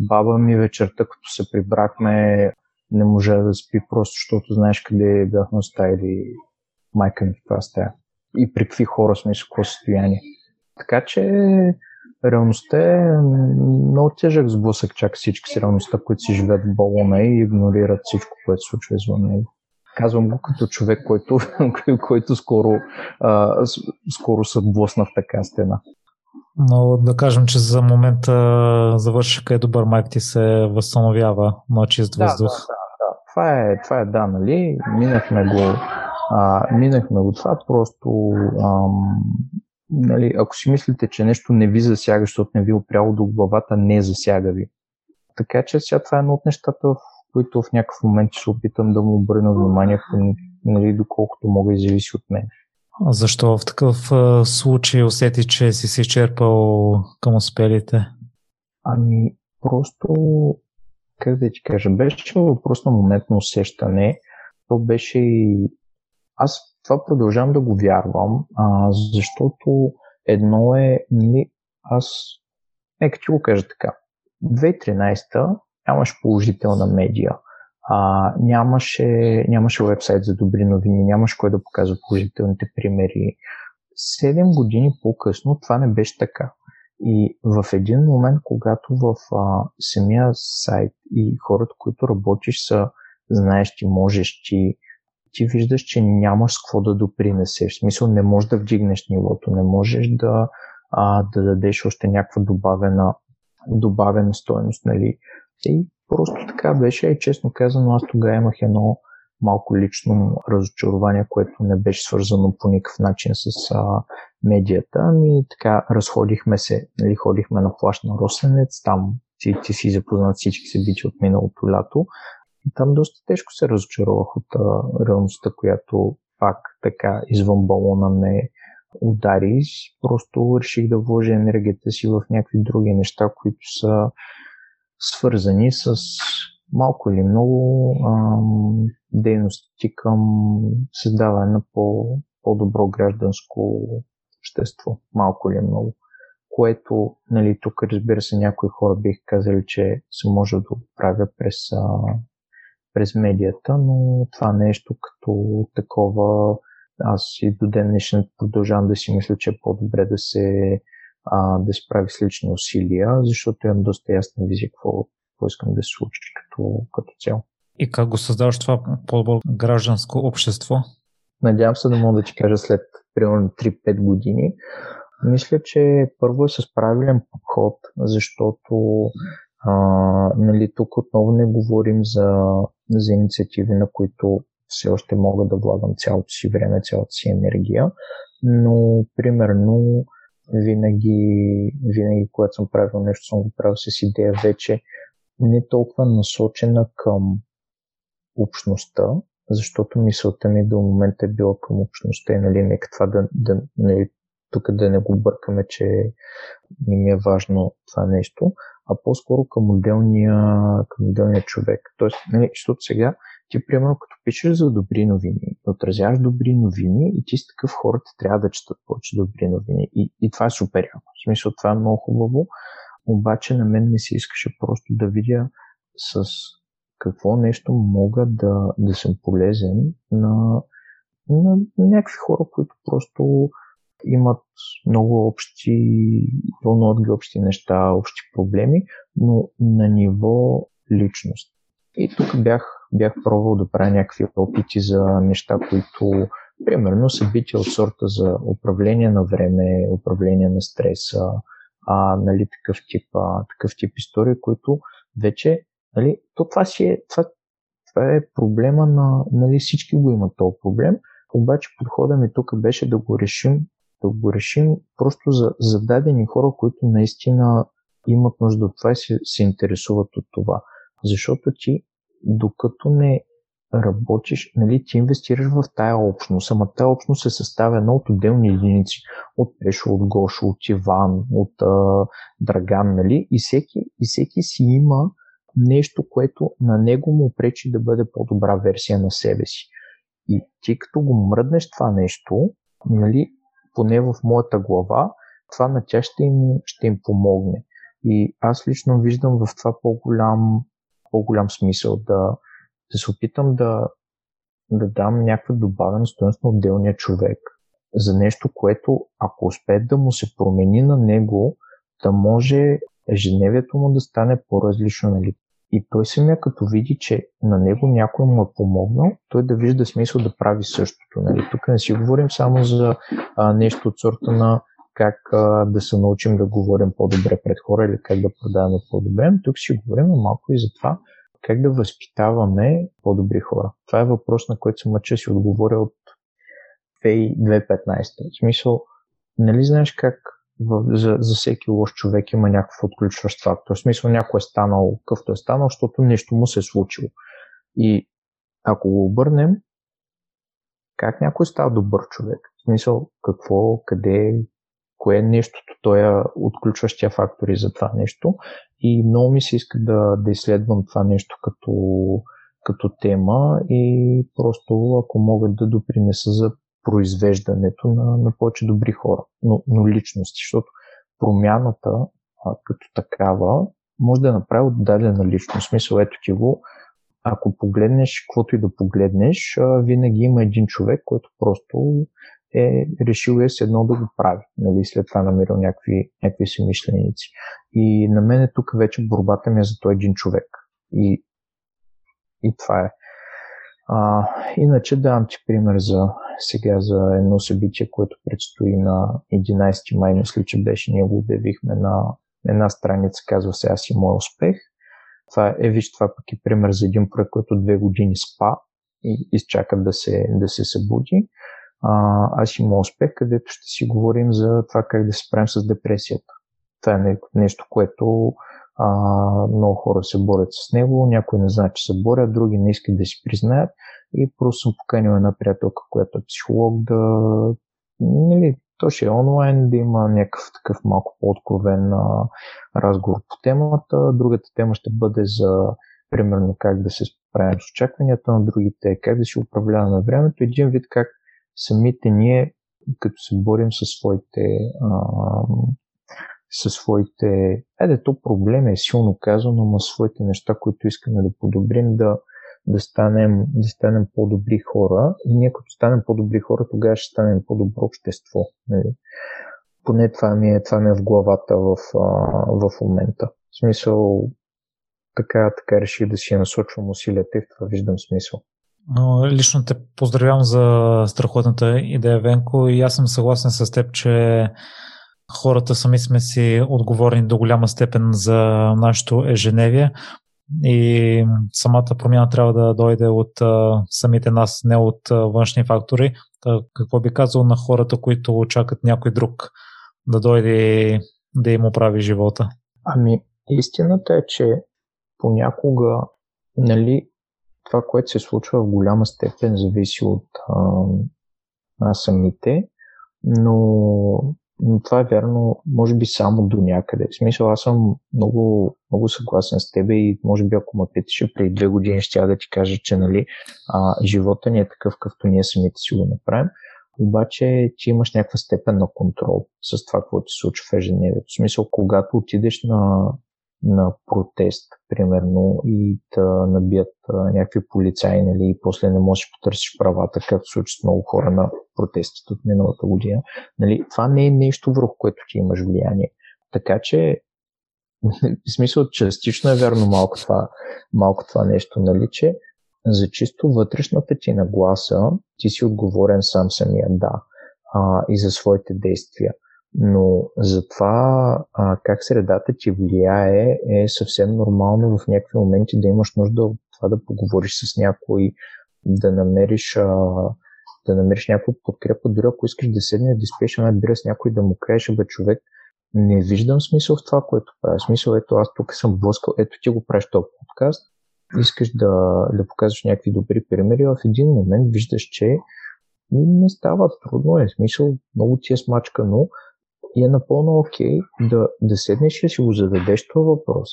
баба ми вечерта, като се прибрахме, не можа да спи просто, защото знаеш къде бяхме оставили майка ми в това стая. И при какви хора сме и с какво състояние. Така че реалността е много тежък сблъсък, чак всички с реалността, които си живеят в балона и игнорират всичко, което се случва извън него. Казвам го като човек, който, който скоро, а, скоро се блъсна в така стена. Но да кажем, че за момента завършика е добър, майк ти се възстановява на чист въздух. Да, да, да, да. Това, е, това е да, нали? Минахме го, а, минахме го това, просто ам, нали, ако си мислите, че нещо не ви засяга, защото не ви е опряло до главата, не засяга ви. Така че сега това е едно от нещата, в които в някакъв момент ще се опитам да му обърна внимание, нали, доколкото мога и зависи от мен. Защо в такъв случай усети, че си се изчерпал към успелите? Ами, просто, как да ти кажа, беше въпрос на моментно усещане. То беше и... Аз това продължавам да го вярвам, а, защото едно е, нали, аз, нека ти го кажа така, 2013 нямаш положителна медия, а, нямаше, нямаше вебсайт за добри новини, нямаше кой да показва положителните примери. Седем години по-късно това не беше така. И в един момент, когато в а, самия сайт и хората, които работиш са знаеш, ти можеш, ти, ти виждаш, че нямаш с какво да допринесеш. В смисъл не можеш да вдигнеш нивото, не можеш да, а, да дадеш още някаква добавена, добавена стоеност. Нали? И просто така беше и честно казано аз тогава имах едно малко лично разочарование, което не беше свързано по никакъв начин с а, медията. Ами така разходихме се, нали, ходихме на плащ на Росенец, там ти, ти си запознат всички събития от миналото лято. И там доста тежко се разочаровах от а, реалността, която пак така извън балона ме удари. Просто реших да вложа енергията си в някакви други неща, които са свързани с малко или много ам, дейности към създаване на по, по-добро гражданско общество. Малко или много. Което, нали, тук разбира се, някои хора бих казали, че се може да правя през, а, през медията, но това нещо като такова аз и до ден днешен продължавам да си мисля, че е по-добре да се а, да се прави с лични усилия, защото имам доста ясна визия какво, какво искам да се случи като, като цяло. И как го създаваш това по-добро гражданско общество? Надявам се да мога да ти кажа след примерно 3-5 години. Мисля, че първо е с правилен подход, защото а, нали, тук отново не говорим за, за инициативи, на които все още мога да влагам цялото си време, цялата си енергия, но примерно винаги, винаги, когато съм правил нещо, съм го правил с идея вече не толкова насочена към общността, защото мисълта ми до момента е била към общността и нали, нека това да, да нали, тук да не го бъркаме, че не ми е важно това нещо, а по-скоро към отделния, към отделния човек. Тоест, нали, защото сега ти, примерно, като пишеш за добри новини, отразяваш добри новини и ти си такъв хората трябва да четат повече добри новини. И, и това е супер яко. В смисъл, това е много хубаво, обаче на мен не се искаше просто да видя с какво нещо мога да, да съм полезен на, на, на някакви хора, които просто имат много общи, вълнуват ги общи неща, общи проблеми, но на ниво личност. И тук бях, бях пробвал да правя някакви опити за неща, които примерно събития от сорта за управление на време, управление на стреса, а, нали, такъв, тип, а, такъв тип истории, които вече, нали, то това си е, това, това е проблема на, нали, всички го имат този проблем, обаче подходът ми тук беше да го решим, да го решим просто за, за дадени хора, които наистина имат нужда от това и се, се интересуват от това. Защото ти, докато не работиш, нали, ти инвестираш в тая общност, ама тая общност е съставена от отделни единици, от Пешо, от Гошо, от Иван, от а, Драган, нали, и всеки, и всеки си има нещо, което на него му пречи да бъде по-добра версия на себе си. И ти като го мръднеш това нещо, нали, поне в моята глава, това на тях ще им, ще им помогне. И аз лично виждам в това по-голям, по-голям смисъл да, да се опитам да, да дам някаква добавена стоеност на отделния човек за нещо, което ако успее да му се промени на него, да може ежедневието му да стане по-различно. Нали? И той самия като види, че на него някой му е помогнал, той да вижда смисъл да прави същото. Нали? Тук не си говорим само за а, нещо от сорта на как а, да се научим да говорим по-добре пред хора или как да продаваме по-добре. Тук си говорим малко и за това как да възпитаваме по-добри хора. Това е въпрос, на който съм мъча си отговоря от 2015. В смисъл, нали знаеш как в, за, за всеки лош човек има някакъв отключващ фактор. В смисъл някой е станал къвто е станал, защото нещо му се е случило. И ако го обърнем, как някой става добър човек? В смисъл, какво, къде, кое е нещото, той е отключващия фактори за това нещо. И много ми се иска да, да изследвам това нещо като, като тема и просто ако могат да допринеса за произвеждането на, на повече добри хора, но, но личности, защото промяната а, като такава може да направи от дадена личност. Смисъл, ето ти го, ако погледнеш, каквото и да погледнеш, а, винаги има един човек, който просто е решил е с едно да го прави. Нали, след това намерил някакви, някакви си. И на мен е тук вече борбата ми е за този един човек. И, и това е. А, иначе давам ти пример за сега за едно събитие, което предстои на 11 май, мисля, че беше, ние го обявихме на една страница, казва се Аз и мой успех. Това е, виж, това пък е пример за един проект, който две години спа и изчака да се, да се събуди аз имам успех, където ще си говорим за това как да се справим с депресията. Това е нещо, което а, много хора се борят с него, някои не знаят, че се борят, други не искат да си признаят и просто съм поканил една приятелка, която е психолог, да нали, то ще е онлайн, да има някакъв такъв малко по-откровен разговор по темата. Другата тема ще бъде за примерно как да се справим с очакванията на другите, как да си управлява на времето. Един вид как самите ние, като се борим със своите а, със своите, еде то проблем е силно казано, но своите неща, които искаме да подобрим, да, да, станем, да станем по-добри хора и ние като станем по-добри хора, тогава ще станем по-добро общество. Нали? Поне това ми, е, това ми е в главата в, в момента. В смисъл, така, така реших да си насочвам усилията и в това виждам смисъл. Лично те поздравявам за страхотната идея, Венко, и аз съм съгласен с теб, че хората сами сме си отговорни до голяма степен за нашето ежедневие и самата промяна трябва да дойде от а, самите нас, не от а, външни фактори. Та, какво би казал на хората, които очакват някой друг да дойде да им оправи живота? Ами, истината е, че понякога нали, това, което се случва в голяма степен зависи от а, нас самите, но Но това е вярно, може би само до някъде. В смисъл, аз съм много, много съгласен с теб и може би ако ме питаше преди две години, ще да ти кажа, че нали, а, живота ни е такъв, какъвто ние самите си го направим. Обаче ти имаш някаква степен на контрол с това, какво ти случва в ежедневието. В смисъл, когато отидеш на, на протест, примерно, и да набият някакви полицаи, нали, и после не можеш да потърсиш правата, както случи с много хора на протестите от миналата година. Нали, това не е нещо, върху което ти имаш влияние. Така че, в смисъл, частично е вярно малко това, малко това нещо, нали, че за чисто вътрешната ти нагласа, ти си отговорен сам самия да а, и за своите действия. Но за това а, как средата ти влияе е съвсем нормално в някакви моменти да имаш нужда от това да поговориш с някой, да намериш, а, да намериш някаква подкрепа, дори ако искаш да седнеш да изпиеш една бира с някой да му кажеш, бе човек, не виждам смисъл в това, което правя. Смисъл, ето аз тук съм блъскал, ето ти го правиш този подкаст, искаш да, да показваш някакви добри примери, в един момент виждаш, че не става трудно, е смисъл, много ти е смачкано и е напълно окей okay да, да седнеш и си го зададеш това въпрос.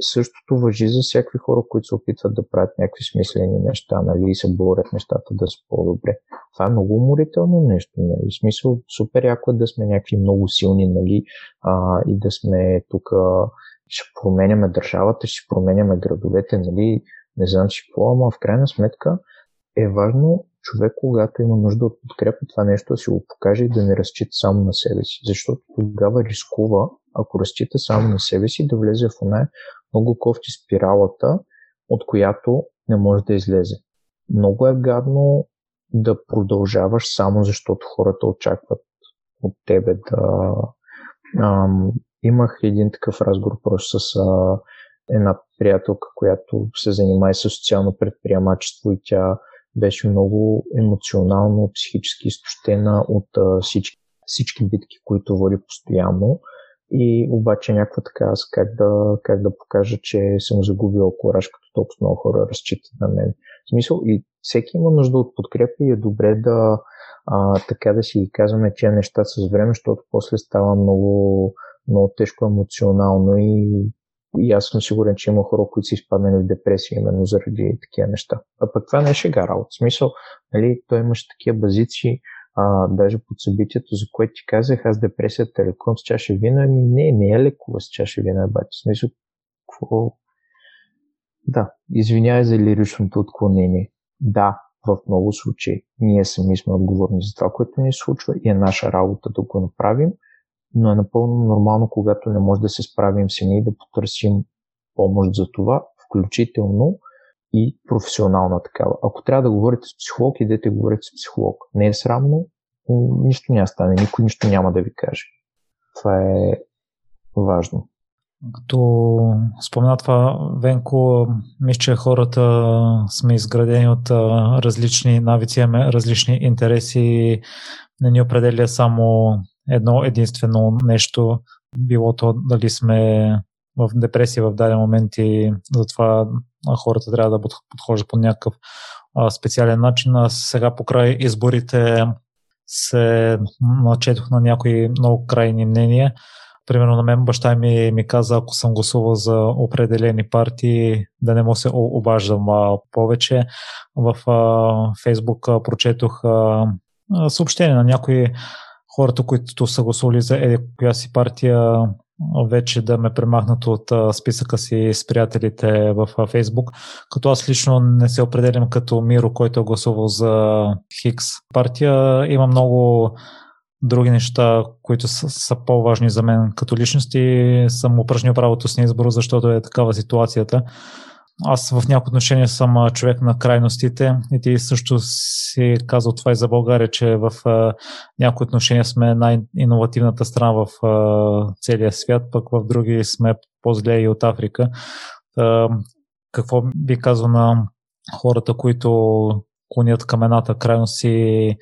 Същото въжи за всякакви хора, които се опитват да правят някакви смислени неща, нали, и се борят нещата да са по-добре. Това е много уморително нещо, нали. В смисъл, супер яко е да сме някакви много силни, нали, а, и да сме тук, ще променяме държавата, ще променяме градовете, нали, не знам си какво, ама в крайна сметка е важно човек, когато има нужда от подкрепа, това нещо да си го покаже и да не разчита само на себе си. Защото тогава рискува, ако разчита само на себе си, да влезе в оная много кофти спиралата, от която не може да излезе. Много е гадно да продължаваш само защото хората очакват от тебе да... Ам, имах един такъв разговор просто с а, една приятелка, която се занимава с социално предприемачество и тя беше много емоционално, психически изтощена от всички, всички битки, които води постоянно. И обаче някаква така аз как да, как да покажа, че съм загубил кораж, като толкова много хора разчитат на мен. В смисъл и всеки има нужда от подкрепа и е добре да а, така да си казваме тия неща с време, защото после става много, много тежко емоционално и и аз съм сигурен, че има хора, които са изпаднали в депресия именно заради такива неща. А пък това не е шега работа. В смисъл, нали, той имаше такива базици, а, даже под събитието, за което ти казах, аз депресията лекувам с чаша вина, ами не, не я лекува с чаша вина, бати. В смисъл, какво? Да, извинявай за лиричното отклонение. Да, в много случаи ние сами сме отговорни за това, което ни случва и е наша работа да го направим, но е напълно нормално, когато не може да се справим сами и да потърсим помощ за това, включително и професионална такава. Ако трябва да говорите с психолог, идете говорите с психолог. Не е срамно, нищо няма стане, никой нищо няма да ви каже. Това е важно. Като спомена това, Венко, мисля, че хората сме изградени от различни навици, различни интереси, не ни определя само едно единствено нещо, било то дали сме в депресия в даден момент и затова хората трябва да подхождат по някакъв специален начин. А сега покрай изборите се начетох на някои много крайни мнения. Примерно на мен баща ми ми каза, ако съм гласувал за определени партии, да не му се обаждам повече. В Фейсбук прочетох съобщение на някои хората, които са гласували за еди коя си партия, вече да ме премахнат от списъка си с приятелите в Фейсбук, като аз лично не се определям като Миро, който е гласувал за Хикс партия. Има много други неща, които са, са по-важни за мен като личност и съм упражнил правото с избор, защото е такава ситуацията. Аз в някои отношения съм човек на крайностите и ти също си казал това и за България, че в някои отношения сме най-инновативната страна в целия свят, пък в други сме по-зле и от Африка. Какво би казал на хората, които клонят към едната крайност и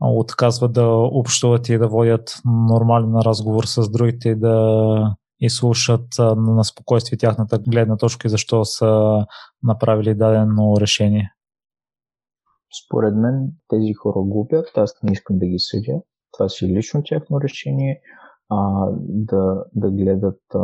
отказват да общуват и да водят нормален разговор с другите да и слушат на спокойствие тяхната гледна точка и защо са направили дадено решение? Според мен тези хора губят, аз не искам да ги съдя. това си лично тяхно решение, а, да, да гледат а,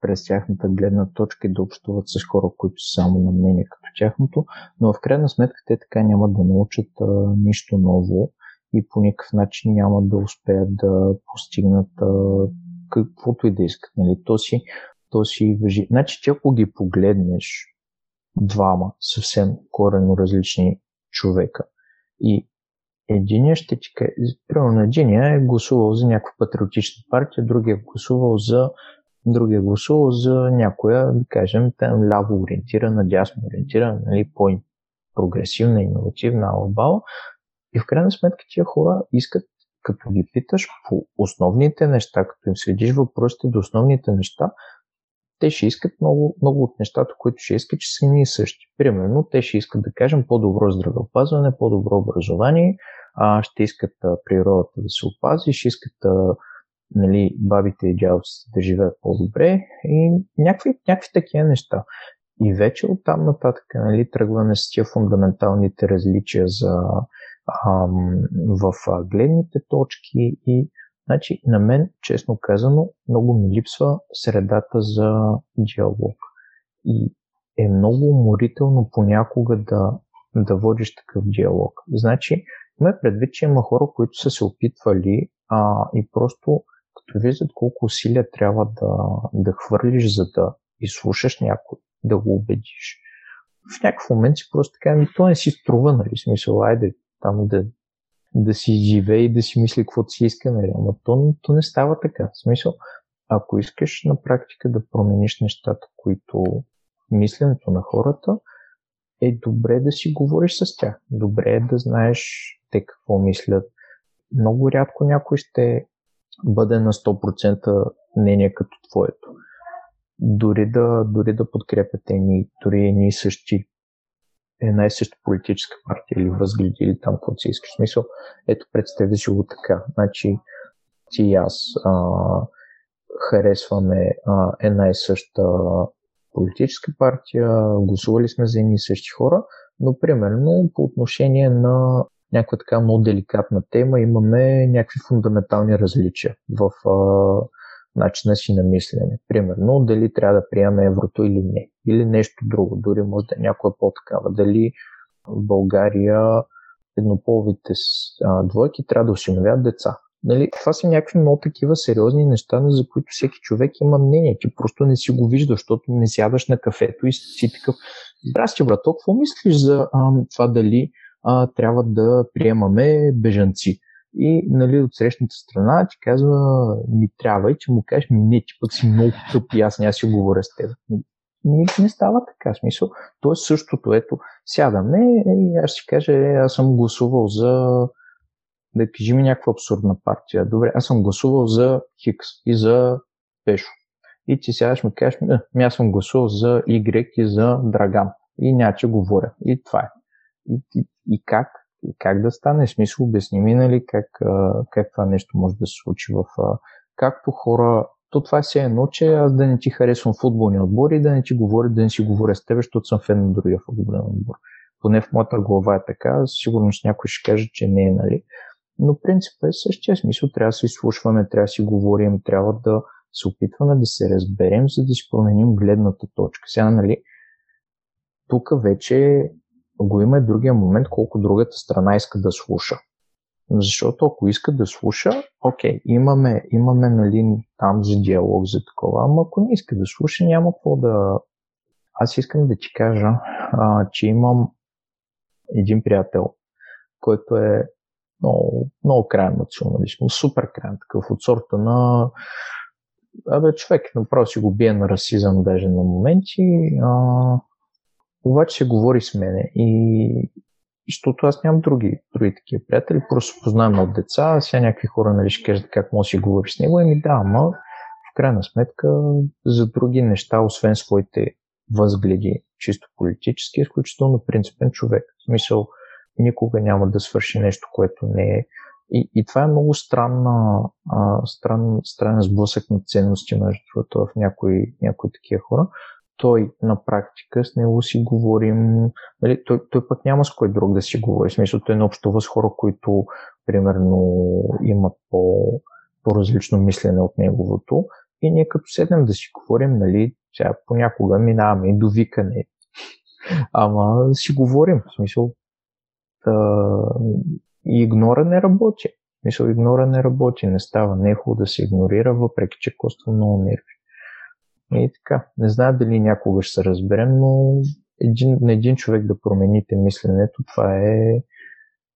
през тяхната гледна точка и да общуват с хора, които са само на мнение като тяхното, но в крайна сметка те така няма да научат а, нищо ново и по никакъв начин няма да успеят да постигнат а, каквото и да искат. Нали? То, си, то си въжи. Значи, ти ако ги погледнеш двама съвсем корено различни човека и Единия ще ти каже, примерно единия е гласувал за някаква патриотична партия, другия е гласувал за другия е гласувал за някоя, да кажем, там ляво ориентирана, дясно ориентирана, нали, по-прогресивна, иновативна, алабала. И в крайна сметка тия хора искат, като ги питаш по основните неща, като им следиш въпросите до основните неща, те ще искат много, много от нещата, които ще искат, че са ни същи. Примерно, те ще искат да кажем по-добро здравеопазване, по-добро образование, а, ще искат природата да се опази, ще искат а, нали, бабите и дядовците да живеят по-добре и някакви, някакви такива неща. И вече оттам нататък нали, тръгваме с тия фундаменталните различия за, в гледните точки и Значи, на мен, честно казано, много ми липсва средата за диалог. И е много уморително понякога да, да водиш такъв диалог. Значи, има предвид, че има хора, които са се опитвали а, и просто като виждат колко усилия трябва да, да хвърлиш, за да изслушаш някой, да го убедиш. В някакъв момент си просто така, ми то не си струва, нали, смисъл, айде там да, да си живее и да си мисли каквото си иска, нали, ама то, то не става така. В смисъл, ако искаш на практика да промениш нещата, които мисленето на хората, е добре да си говориш с тях. Добре е да знаеш те какво мислят. Много рядко някой ще бъде на 100% мнение като твоето. Дори да, дори да подкрепяте ни, дори едни същи една и съща политическа партия или възгледи или там какво си искаш. Смисъл, ето представи си го така. Значи ти и аз а, харесваме а, една и съща политическа партия, гласували сме за едни и същи хора, но примерно по отношение на някаква така много деликатна тема имаме някакви фундаментални различия в а, начина си на мислене. Примерно, дали трябва да приемаме еврото или не. Или нещо друго. Дори може да е някоя по-такава. Дали в България еднополовите двойки трябва да осиновят деца. Нали, това са някакви много такива сериозни неща, за които всеки човек има мнение. Ти просто не си го виждаш, защото не сядаш на кафето и си такъв. Здрасти, брат, какво мислиш за а, това дали а, трябва да приемаме бежанци? И нали, от срещната страна ти казва, ми трябва и че му кажеш, ми не, ти пък си много тъп и аз няма си говоря с теб. Не, не става така. Смисъл, то е същото. Ето, сядаме и аз ще кажа, е, аз съм гласувал за да кажи ми някаква абсурдна партия. Добре, аз съм гласувал за Хикс и за Пешо. И ти сядаш ми кажеш, ми аз съм гласувал за Y и за Драган. И няма че говоря. И това е. И, и, и как как да стане? Смисъл, обясни ми, нали, как, как това нещо може да се случи в... Както хора... То това е все едно, че аз да не ти харесвам футболния отбор и да не ти говоря, да не си говоря с теб, защото съм фен на другия футболен отбор. Поне в моята глава е така, сигурно с някой ще каже, че не е, нали. Но принципът е същия смисъл. Трябва да се изслушваме, трябва да си говорим, трябва да се опитваме да се разберем, за да си променим гледната точка. Сега, нали, тук вече го има и другия момент, колко другата страна иска да слуша. Защото ако иска да слуша, окей, имаме, имаме нали, там за диалог, за такова, ама ако не иска да слуша, няма какво да... Аз искам да ти кажа, а, че имам един приятел, който е много, много крайен националист, супер крайен, такъв от сорта на Абе, човек направо си го бие на расизъм даже на моменти. А, обаче се говори с мене и защото аз нямам други, други такива приятели, просто познавам от деца, сега някакви хора нали, ще кажат как може да си говориш с него, и ми да, ама в крайна сметка за други неща, освен своите възгледи, чисто политически, е изключително принципен човек. В смисъл, никога няма да свърши нещо, което не е. И, и това е много странна, а, странен, странен сблъсък на ценности между в някои, някои такива хора той на практика с него си говорим, нали, той, той пък няма с кой друг да си говори. В смисъл, той не общува с хора, които примерно имат по, по-различно мислене от неговото. И ние като седнем да си говорим, нали, сега понякога минаваме и до викане. Ама си говорим, в смисъл, да, и игнора не работи. Мисъл, игнора не работи, не става. Не е хубаво да се игнорира, въпреки че коства много нерви. И така, не знам дали някога ще се разберем, но един, на един човек да промените мисленето, това е,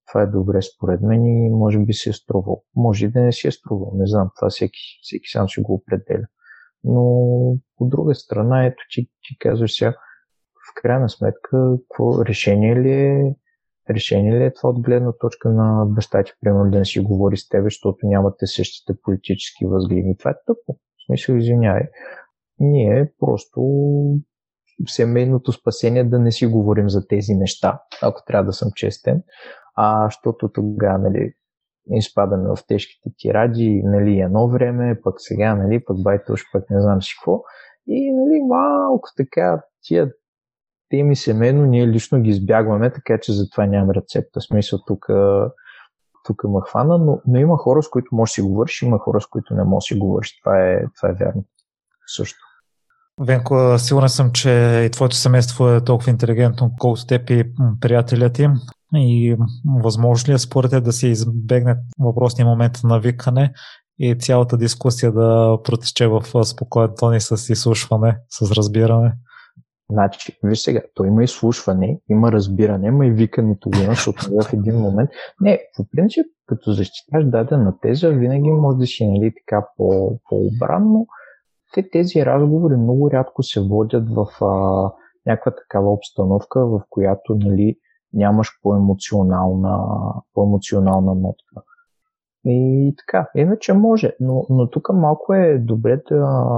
това е добре според мен и може би си е струвал. Може и да не си е струвал, не знам, това всеки, всеки сам ще го определя. Но от друга страна, ето ти, ти казваш сега, в крайна сметка, какво решение ли е решение ли е това от гледна точка на баща ти, примерно, да не си говори с теб, защото нямате същите политически възгледи. Това е тъпо. В смисъл, извинявай. Ние просто семейното спасение да не си говорим за тези неща, ако трябва да съм честен. А, защото тогава, нали, изпадаме в тежките тиради, нали, едно време, пък сега, нали, пък байтош, пък не знам си какво. И, нали, малко така, тия теми семейно ние лично ги избягваме, така че затова нямам рецепта. Смисъл тук тук ма хвана, но, но има хора, с които можеш да си говориш, има хора, с които не можеш да си говориш. Това е, това е вярно. Също. Венко, сигурен съм, че и твоето семейство е толкова интелигентно, колкото теб и приятелят ти. И възможно ли е според те да се избегне въпросния момент на викане и цялата дискусия да протече в спокоен тон и с изслушване, с разбиране? Значи, виж сега, то има изслушване, има разбиране, има и викането го защото в един момент... Не, по принцип, като защиташ дадена теза, винаги може да си нали, така по, по-обранно. Те тези разговори много рядко се водят в а, някаква такава обстановка, в която нали, нямаш по-емоционална, по-емоционална нотка. И така, иначе може, но, но тук малко е добре да,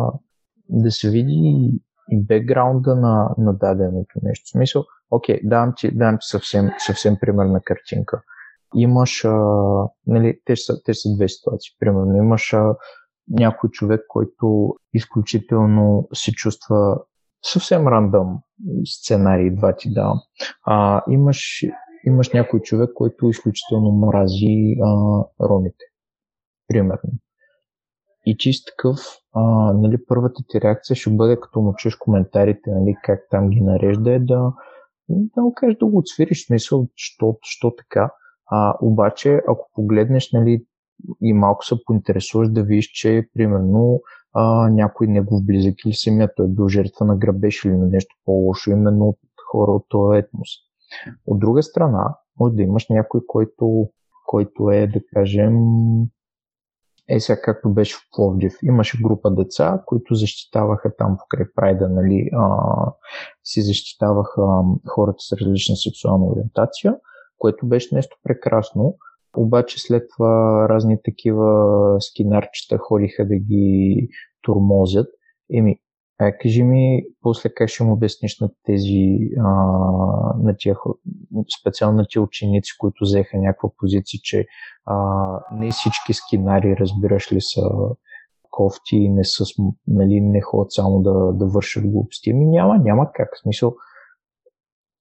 да се види и бекграунда на, на даденото нещо. В смисъл, окей, давам ти, давам ти съвсем, съвсем примерна картинка. Имаш, а, нали, те са, те са две ситуации. Примерно, имаш а, някой човек, който изключително се чувства съвсем рандъм сценарий, два ти давам. А, имаш, имаш някой човек, който изключително мрази а, ромите. Примерно. И чист такъв, а, нали, първата ти реакция ще бъде като му чуеш коментарите, нали, как там ги нарежда, е да, да му кажеш да го отсвириш, смисъл, що, що така. А, обаче, ако погледнеш, нали, и малко се поинтересуваш да видиш, че примерно а, някой негов близък или самият той е бил жертва на грабеж или на нещо по-лошо, именно от хора от този етнос. От друга страна, може да имаш някой, който, който е, да кажем, е сега както беше в Пловдив. Имаше група деца, които защитаваха там покрай прайда, нали, а, си защитаваха хората с различна сексуална ориентация, което беше нещо прекрасно. Обаче след това разни такива скинарчета ходиха да ги турмозят. Еми, а кажи ми, после как ще му обясниш на тези, а, на тия, специално на тия ученици, които взеха някаква позиция, че а, не всички скинари, разбираш ли, са кофти и не, са, нали, не ходят само да, да вършат глупости. Ами няма, няма как. В смисъл,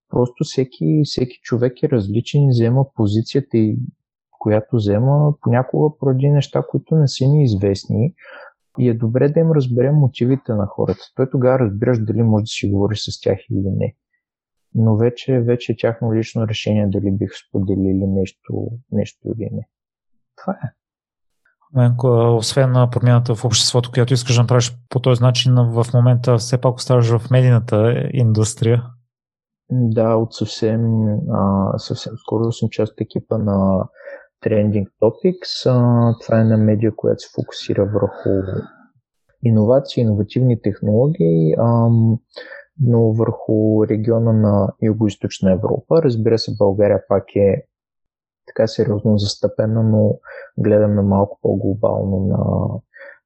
просто всеки, всеки човек е различен и взема позицията, и, която взема понякога поради неща, които не са ни известни и е добре да им разберем мотивите на хората. Той тогава разбираш дали може да си говориш с тях или не. Но вече, вече е тяхно лично решение дали бих споделили нещо, нещо или не. Това е. Менко, освен на промяната в обществото, която искаш да направиш по този начин, в момента все пак оставаш в медийната индустрия. Да, от съвсем, а, съвсем скоро съм част от екипа на Trending Topics. Това е на медия, която се фокусира върху иновации, иновативни технологии, но върху региона на Юго-Источна Европа. Разбира се, България пак е така сериозно застъпена, но гледаме малко по-глобално на,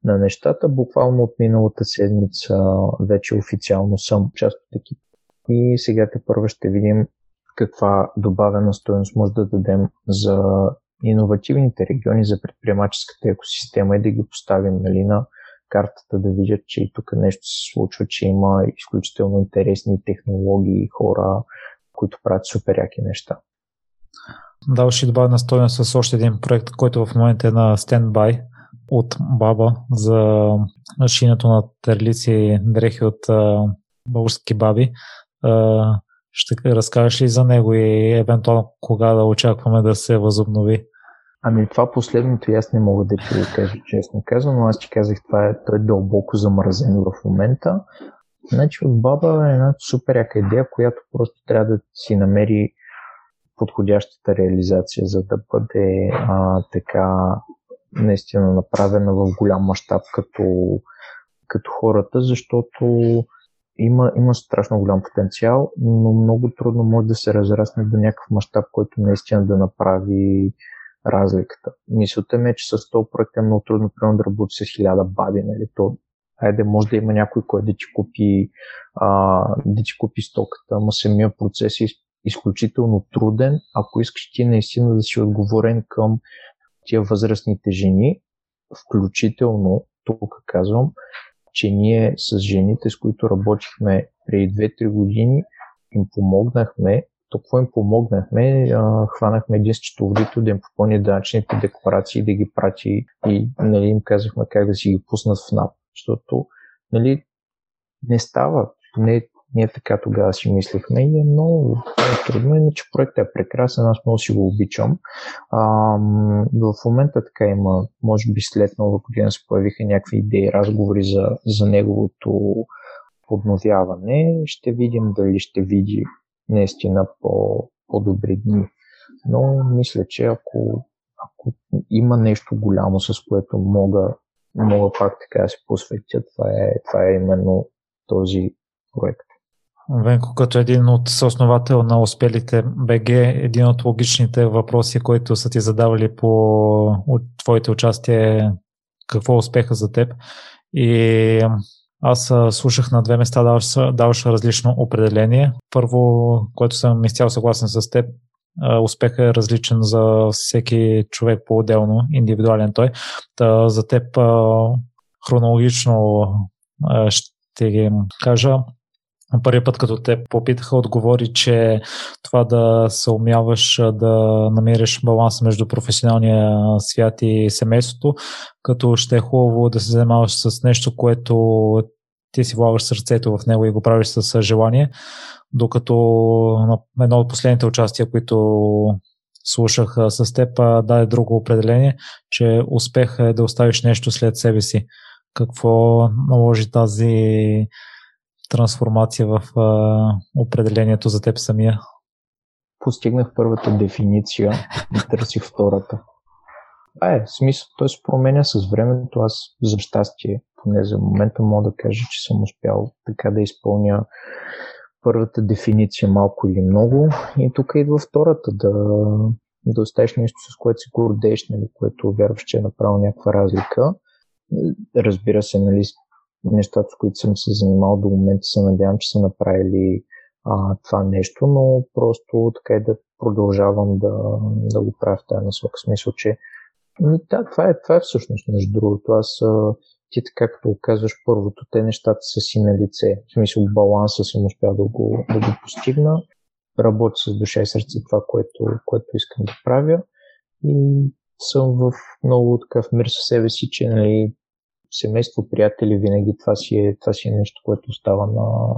на нещата. Буквално от миналата седмица вече официално съм част от екип. И сега те първо ще видим каква добавена стоеност може да дадем за иновативните региони за предприемаческата екосистема и да ги поставим нали, на картата, да видят, че и тук нещо се случва, че има изключително интересни технологии, хора, които правят супер яки неща. даваш и добавена стойност с още един проект, който в момента е на стендбай от баба за шинето на терлици и дрехи от български баби. Ще разкажеш ли за него и евентуално кога да очакваме да се възобнови? Ами това последното и аз не мога да ти го кажа честно казвам, но аз ти казах, това е, той е дълбоко замразен в момента. Значи от баба е една супер яка идея, която просто трябва да си намери подходящата реализация, за да бъде а, така наистина направена в голям мащаб като, като хората, защото има, има страшно голям потенциал, но много трудно може да се разрасне до някакъв мащаб, който наистина да направи разликата. Мисълта ми е, че с този проект е много трудно примерно да работи с хиляда баби, нали? То, айде, може да има някой, който да ти купи, а, да ти купи стоката, но самия процес е изключително труден, ако искаш ти наистина да си отговорен към тия възрастните жени, включително, тук казвам, че ние с жените, с които работихме преди 2-3 години, им помогнахме, какво им помогнахме, а, хванахме един счетоводител да им попълни данъчните декларации, да ги прати и нали, им казахме как да си ги пуснат в НАП, защото нали, не става, поне ние така тогава си мислихме и е много трудно, иначе проектът е прекрасен, аз много си го обичам. А, в момента така има, може би след нова година се появиха някакви идеи, разговори за, за неговото подновяване. Ще видим дали ще види наистина по, по-добри дни. Но мисля, че ако, ако има нещо голямо, с което мога, мога пак така да се посветя, това е, това е именно този проект. Венко, като един от съосновател на успелите БГ, един от логичните въпроси, които са ти задавали по твоите участие е какво е успеха за теб. И аз слушах на две места, даваш, различно определение. Първо, което съм изцяло съгласен с теб, успехът е различен за всеки човек по-отделно, индивидуален той. Та, за теб хронологично ще ги кажа Първият път, като те попитаха, отговори, че това да се умяваш да намериш баланс между професионалния свят и семейството, като ще е хубаво да се занимаваш с нещо, което ти си влагаш сърцето в него и го правиш с желание, докато на едно от последните участия, които слушах с теб, даде друго определение, че успех е да оставиш нещо след себе си. Какво наложи тази трансформация в а, определението за теб самия? Постигнах първата дефиниция и търсих втората. А е, смисъл, той се променя с времето. Аз за щастие, поне за момента мога да кажа, че съм успял така да изпълня първата дефиниция малко или много. И тук идва втората, да, да оставиш нещо, с което си гордееш, нали, което вярваш, че е направил някаква разлика. Разбира се, нали, нещата, с които съм се занимал до момента, се надявам, че са направили а, това нещо, но просто така и да продължавам да, да го правя в тази насока. Смисъл, че да, това е, това е всъщност, между другото. Аз ти така като казваш първото, те нещата са си на лице. В смисъл баланса съм успял да го, да го постигна. Работя с душа и сърце това, което, което искам да правя. И съм в много такъв мир със себе си, че нали, семейство, приятели, винаги това си е, това си е нещо, което остава на,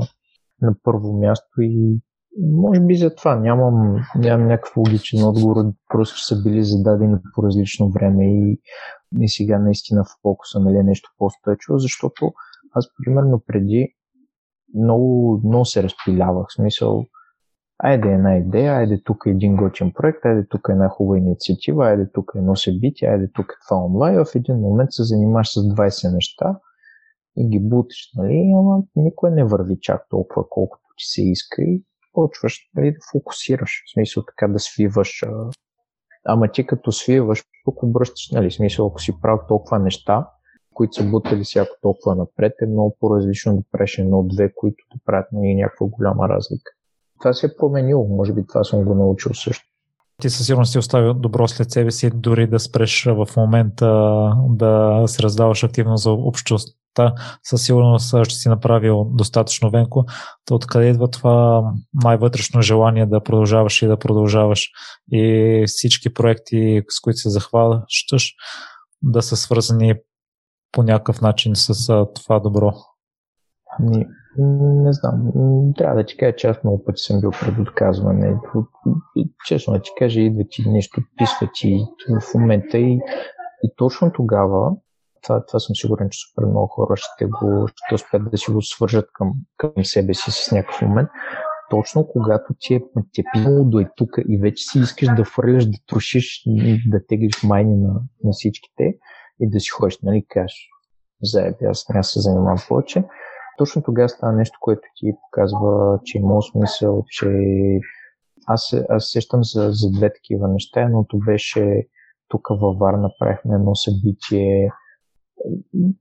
на първо място и може би за това. Нямам, нямам някакъв логичен отговор, просто са били зададени по различно време и, и сега наистина в фокуса нали, нещо по-стойчиво, защото аз примерно преди много, много се разпилявах, смисъл айде една идея, айде тук е един готин проект, айде тук е една хубава инициатива, айде тук е едно събитие, айде тук е това онлайн. В един момент се занимаваш с 20 неща и ги бутиш, нали, ама никой не върви чак толкова, колкото ти се иска и почваш нали, да фокусираш, в смисъл така да свиваш. Ама ти като свиваш, тук обръщаш, нали, в смисъл, ако си правил толкова неща, които са бутали всяко толкова напред, е много по-различно да правиш едно-две, които да правят нали, някаква голяма разлика това се е променило. Може би това съм го научил също. Ти със сигурност си оставил добро след себе си, дори да спреш в момента да се раздаваш активно за общо Та със сигурност ще си направил достатъчно венко. То откъде идва това най-вътрешно желание да продължаваш и да продължаваш и всички проекти, с които се захващаш, да са свързани по някакъв начин с това добро? Ами, не знам. Трябва да ти кажа, че аз много пъти съм бил пред отказване. Честно да ти кажа, идва ти нещо, писва ти в момента и, и точно тогава, това, това съм сигурен, че супер много хора ще, го, ще успеят да си го свържат към, към себе си с някакъв момент. Точно когато ти е, ти е пинало до е тук и вече си искаш да фърляш, да трошиш, да теглиш майни на, на всичките и да си ходиш, нали, кажеш, заеби, аз няма се занимавам повече точно тогава става нещо, което ти показва, че има смисъл, че аз, аз сещам за, за две такива неща. Едното беше тук във Варна правихме едно събитие,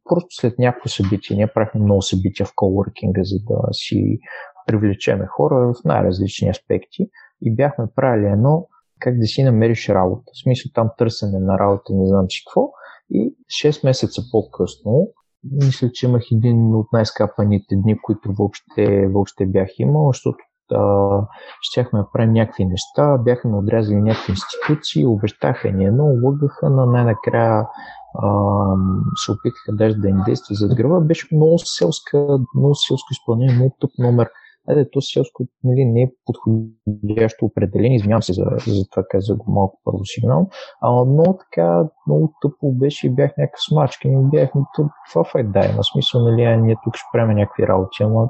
просто след някакво събитие. Ние правихме много събития в колоркинга, за да си привлечеме хора в най-различни аспекти и бяхме правили едно как да си намериш работа. В смисъл там търсене на работа, не знам си какво. И 6 месеца по-късно мисля, че имах един от най-скапаните дни, които въобще, въобще бях имал, защото а, щяхме да правим някакви неща, бяхме отрязали някакви институции, обещаха ни едно, лъгаха, на най-накрая се опитаха даже да им действа зад гръба. Беше много много селско изпълнение, много тъп номер. Айде, то селско нали, не е подходящо определение, извинявам се за, за това каза го малко първо сигнал, а много така, много тъпо беше и бях някакъв смачка и бяхме това файда има смисъл, нали, ние тук ще правим някакви работи, ама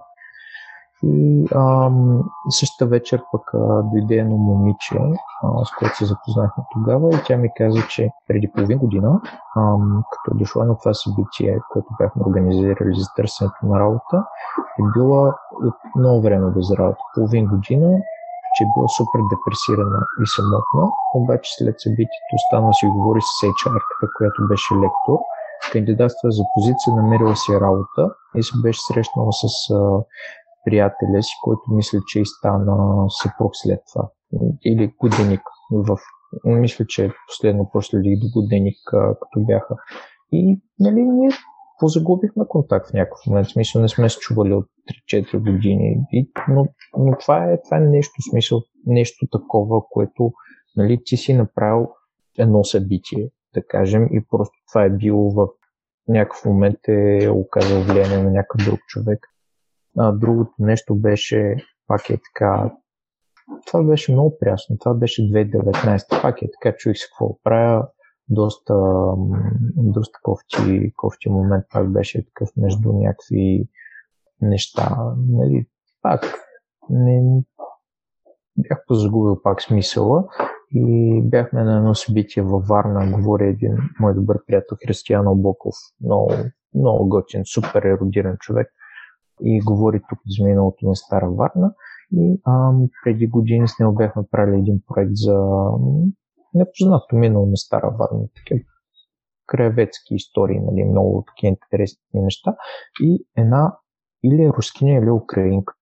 и ам, същата вечер пък а, дойде едно момиче, а, с което се запознахме тогава и тя ми каза, че преди половин година, ам, като е дошла на това събитие, което бяхме организирали за търсенето на работа, е била от много време без работа, половин година, че е била супер депресирана и самотна, обаче след събитието остана си говори с HR-ката, която беше лектор, кандидатства за позиция, намерила си работа и се беше срещнала с а, приятеля си, който мисля, че и стана съпруг след това. Или годеник. В... Мисля, че последно проследих до годеник, като бяха. И нали, ние позагубихме контакт в някакъв момент. В смисъл не сме се чували от 3-4 години. И, но, но това, е, това е нещо, смисъл, нещо такова, което нали, ти си направил едно събитие, да кажем, и просто това е било в някакъв момент е оказал влияние на някакъв друг човек. А, другото нещо беше, пак е така, това беше много прясно. Това беше 2019. Пак е така, чуих се какво правя. Доста, доста кофти, кофти момент пак беше такъв между някакви неща. Нали, пак не, бях позагубил пак смисъла и бяхме на едно събитие във Варна, говори един мой добър приятел Християн Обоков, много, много готин, супер еродиран човек и говори тук за миналото на Стара Варна. И а, преди години с него бяхме правили един проект за непознато минало на Стара Варна. Такива краеведски истории, нали, много такива интересни неща. И една или рускиня, или украинка.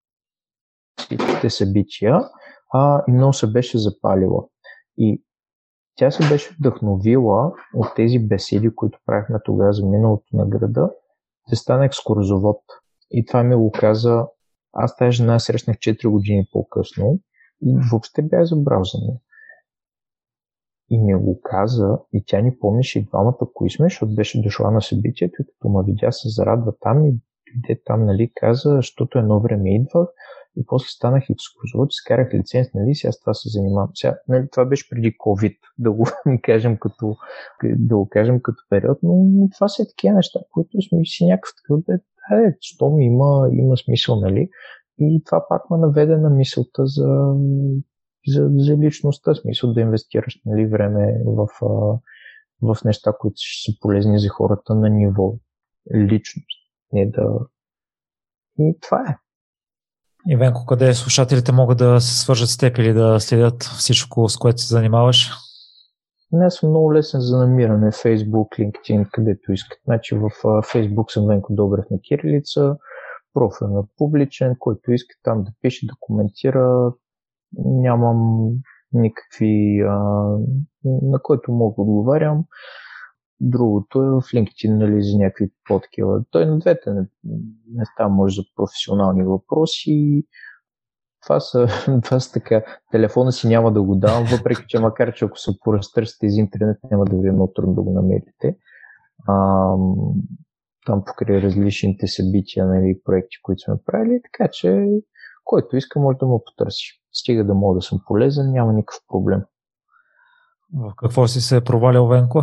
Всичките събития а, и много се беше запалила. И тя се беше вдъхновила от тези беседи, които правихме тогава за миналото на града, да стане екскурзовод. И това ми го каза, аз тази жена срещнах 4 години по-късно и въобще бях забрал за нея. И ми го каза, и тя ни помнише и двамата кои сме, защото беше дошла на събитието и като ме видя се зарадва там и дойде там, нали, каза, защото едно време идвах и после станах и екскурзовод, скарах лиценз, нали, сега с това се занимавам. Сега, нали, това беше преди COVID, да го кажем като, да го кажем като период, но, това са такива неща, които сме си някакъв такъв, е, щом има, има смисъл, нали? И това пак ме наведе на мисълта за, за, за личността, смисъл да инвестираш нали, време в, в неща, които ще са полезни за хората на ниво личност. Не да... И това е. И Венко, къде слушателите могат да се свържат с теб или да следят всичко, с което се занимаваш? Не съм много лесен за намиране. Facebook, LinkedIn, където искат. Значи в Facebook съм Венко Добрев на Кирилица, профил на публичен, който иска там да пише, да коментира. Нямам никакви, а, на който мога да отговарям. другото е в LinkedIn, нали, за някакви по-такива. Той на двете места може за професионални въпроси. Това са, това са така. Телефона си няма да го давам, въпреки че макар, че ако се поразтърсите из интернет, няма да ви е много трудно да го намерите. А, там покрай различните събития, нали, проекти, които сме правили, така че който иска може да му потърси. Стига да мога да съм полезен, няма никакъв проблем. В какво си се е провалял, Венко?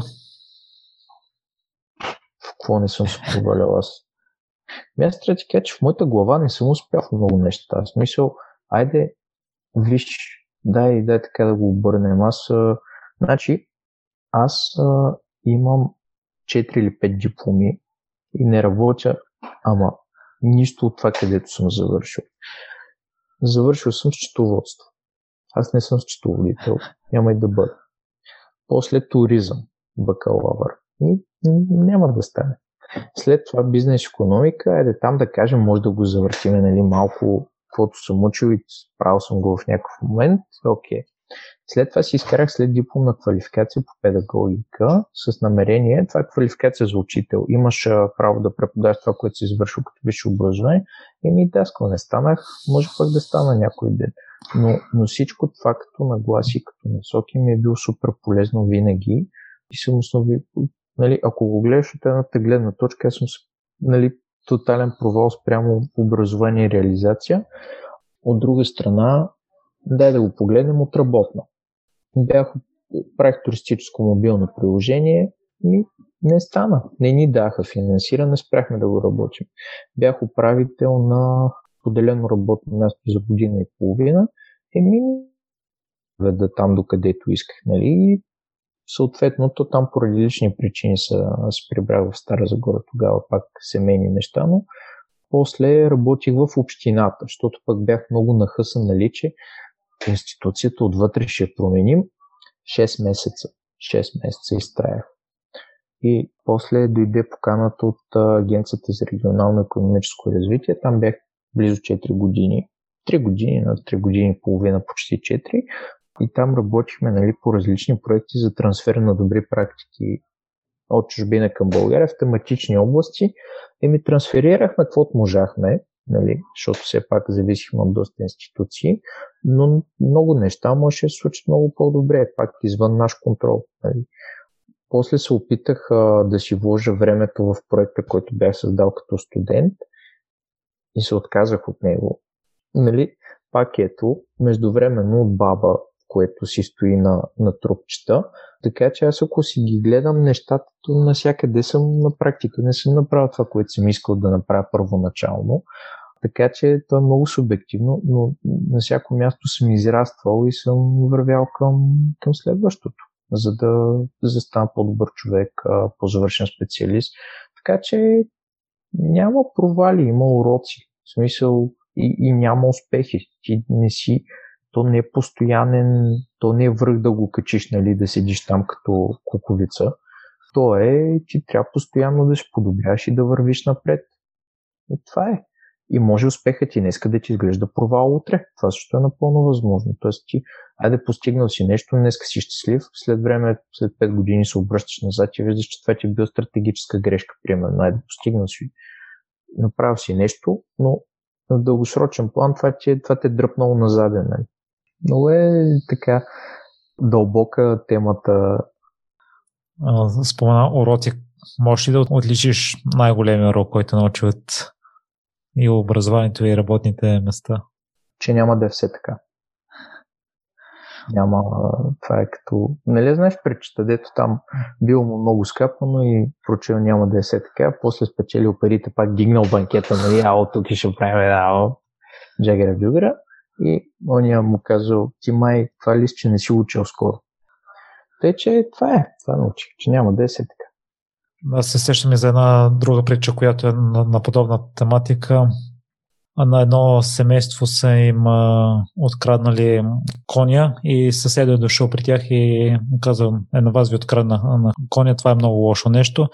В какво не съм се провалял аз? Ми аз трябва да кажа, че в моята глава не съм успял в много неща. В смисъл, айде, виж, дай, дай така да го обърнем. Аз, а, значи, аз а, имам 4 или 5 дипломи и не работя, ама нищо от това, където съм завършил. Завършил съм счетоводство. Аз не съм счетоводител, няма и да бъда. После туризъм, бакалавър. И няма да стане. След това бизнес економика, айде там да кажем, може да го завъртиме нали, малко, каквото съм учил и правил съм го в някакъв момент. Окей. Okay. След това си изкарах след дипломна квалификация по педагогика с намерение. Това е квалификация за учител. Имаш право да преподаваш това, което си извършил като висше образование. И ми даскал не станах, може пък да стана някой ден. Но, но всичко това като нагласи, като насоки ми е било супер полезно винаги. И съм основи, нали, ако го гледаш от едната гледна точка, аз съм нали, тотален провал спрямо образование и реализация. От друга страна, дай да го погледнем отработно. Бях, правих туристическо мобилно приложение и не стана. Не ни даха финансиране, спряхме да го работим. Бях управител на поделено работно място за година и половина. Еми, веда там докъдето исках. Нали? Съответно, то там поради лични причини се, се прибрах в Стара Загора тогава, пак семейни неща, но после работих в общината, защото пък бях много нахъсан нали, че институцията отвътре ще променим 6 месеца. 6 месеца изтраях. И после дойде поканата от Агенцията за регионално економическо развитие. Там бях близо 4 години. 3 години, на 3 години и половина, почти 4. И там работихме нали, по различни проекти за трансфер на добри практики от чужбина към България в тематични области. И ми трансферирахме каквото можахме нали, защото все пак зависихме от доста институции, но много неща може да се случат много по-добре, пак извън наш контрол. Нали. После се опитах а, да си вложа времето в проекта, който бях създал като студент и се отказах от него. Нали, пак ето, междувременно от баба, което си стои на, на трупчета. Така че аз ако си ги гледам нещата, то навсякъде съм на практика. Не съм направил това, което съм искал да направя първоначално. Така че то е много субективно, но на всяко място съм израствал и съм вървял към, към следващото, за да, за стана по-добър човек, по-завършен специалист. Така че няма провали, има уроци. В смисъл и, и няма успехи. Ти не си, то не е постоянен, то не е връх да го качиш, нали, да седиш там като куковица. То е, че трябва постоянно да се подобряваш и да вървиш напред. И това е. И може успехът ти днеска да ти изглежда провал утре. Това също е напълно възможно. Тоест ти, айде постигнал си нещо, днеска си щастлив, след време, след 5 години се обръщаш назад и виждаш, че това ти е била стратегическа грешка, примерно. Айде постигнал си, направил си нещо, но на дългосрочен план това, ти, е, това те е дръпнало назаден. Много е така дълбока темата. Спомена уроци. Можеш ли да отличиш най-големия урок, който научи от и образованието и работните места. Че няма да е все така. Няма, това е като, нали знаеш причета, дето там било му много скъпано и прочел няма да е все така, после спечелил парите, пак дигнал банкета, нали, ао, тук ще правим, ао, джагера джугера и ония му казал, ти май, това лист, че не си учил скоро. Тъй, че това е, това научих, че няма да е така. Аз се сещам и за една друга притча, която е на, на подобна тематика. На едно семейство са им а, откраднали коня и съседът е дошъл при тях и казал, е на вас ви открадна на коня, това е много лошо нещо.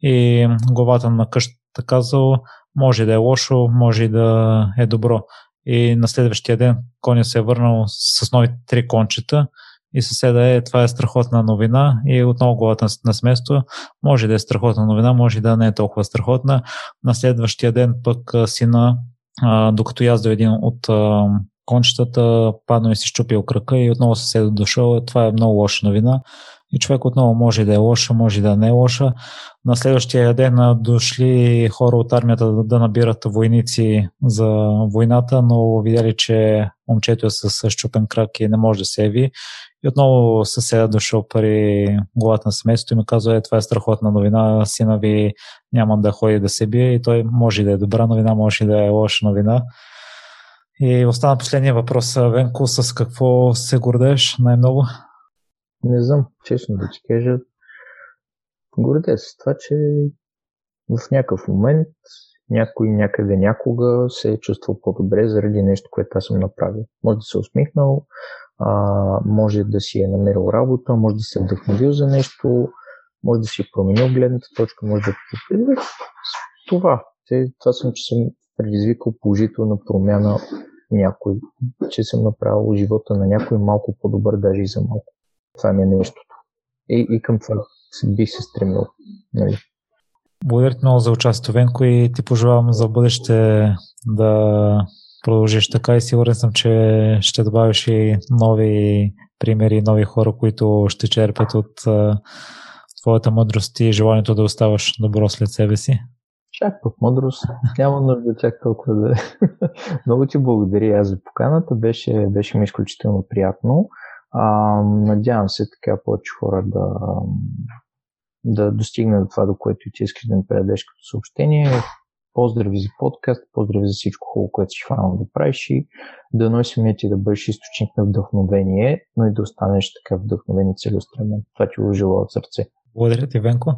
И главата на къщата казал, може да е лошо, може да е добро. И на следващия ден коня се е върнал с нови три кончета и съседа е, това е страхотна новина и отново главата на, сместо. Може да е страхотна новина, може да не е толкова страхотна. На следващия ден пък сина, а, докато язда един от а, кончетата, падна и си щупил крака и отново съседа дошъл. Това е много лоша новина. И човек отново може да е лоша, може да не е лоша. На следващия ден дошли хора от армията да, да набират войници за войната, но видяли, че момчето е с щупен крак и не може да се яви. И отново съседа дошъл при главата на семейството и ми казва, е, това е страхотна новина, сина ви няма да ходи да се бие и той може да е добра новина, може да е лоша новина. И остана последния въпрос, Венко, с какво се гордееш най-много? Не знам, честно да ти кажа. Гордея с това, че в някакъв момент някой някъде някога се е чувствал по-добре заради нещо, което аз съм направил. Може да се е усмихнал, а, може да си е намерил работа, може да се е вдъхновил за нещо, може да си е променил гледната точка, може да е това. Това съм, че съм предизвикал положителна промяна някой, че съм направил живота на някой малко по-добър, даже и за малко. Това ми е нещото. И, и към това би се стремил. Нали? Благодаря ти много за участието, Венко, и ти пожелавам за бъдеще да продължиш така и сигурен съм, че ще добавиш и нови примери, нови хора, които ще черпят от твоята мъдрост и желанието да оставаш добро след себе си. Чак пък мъдрост. Няма нужда чак толкова да... Много ти благодаря аз за поканата. Беше, беше ми изключително приятно. А, надявам се така повече хора да, да достигнат до това, до което ти искаш да ми предадеш като съобщение. Поздрави за подкаст, поздрави за всичко хубаво, което си хванал да правиш и да носим ти да бъдеш източник на вдъхновение, но и да останеш така вдъхновен и целеустремен. Това ти го желая от сърце. Благодаря ти, Венко.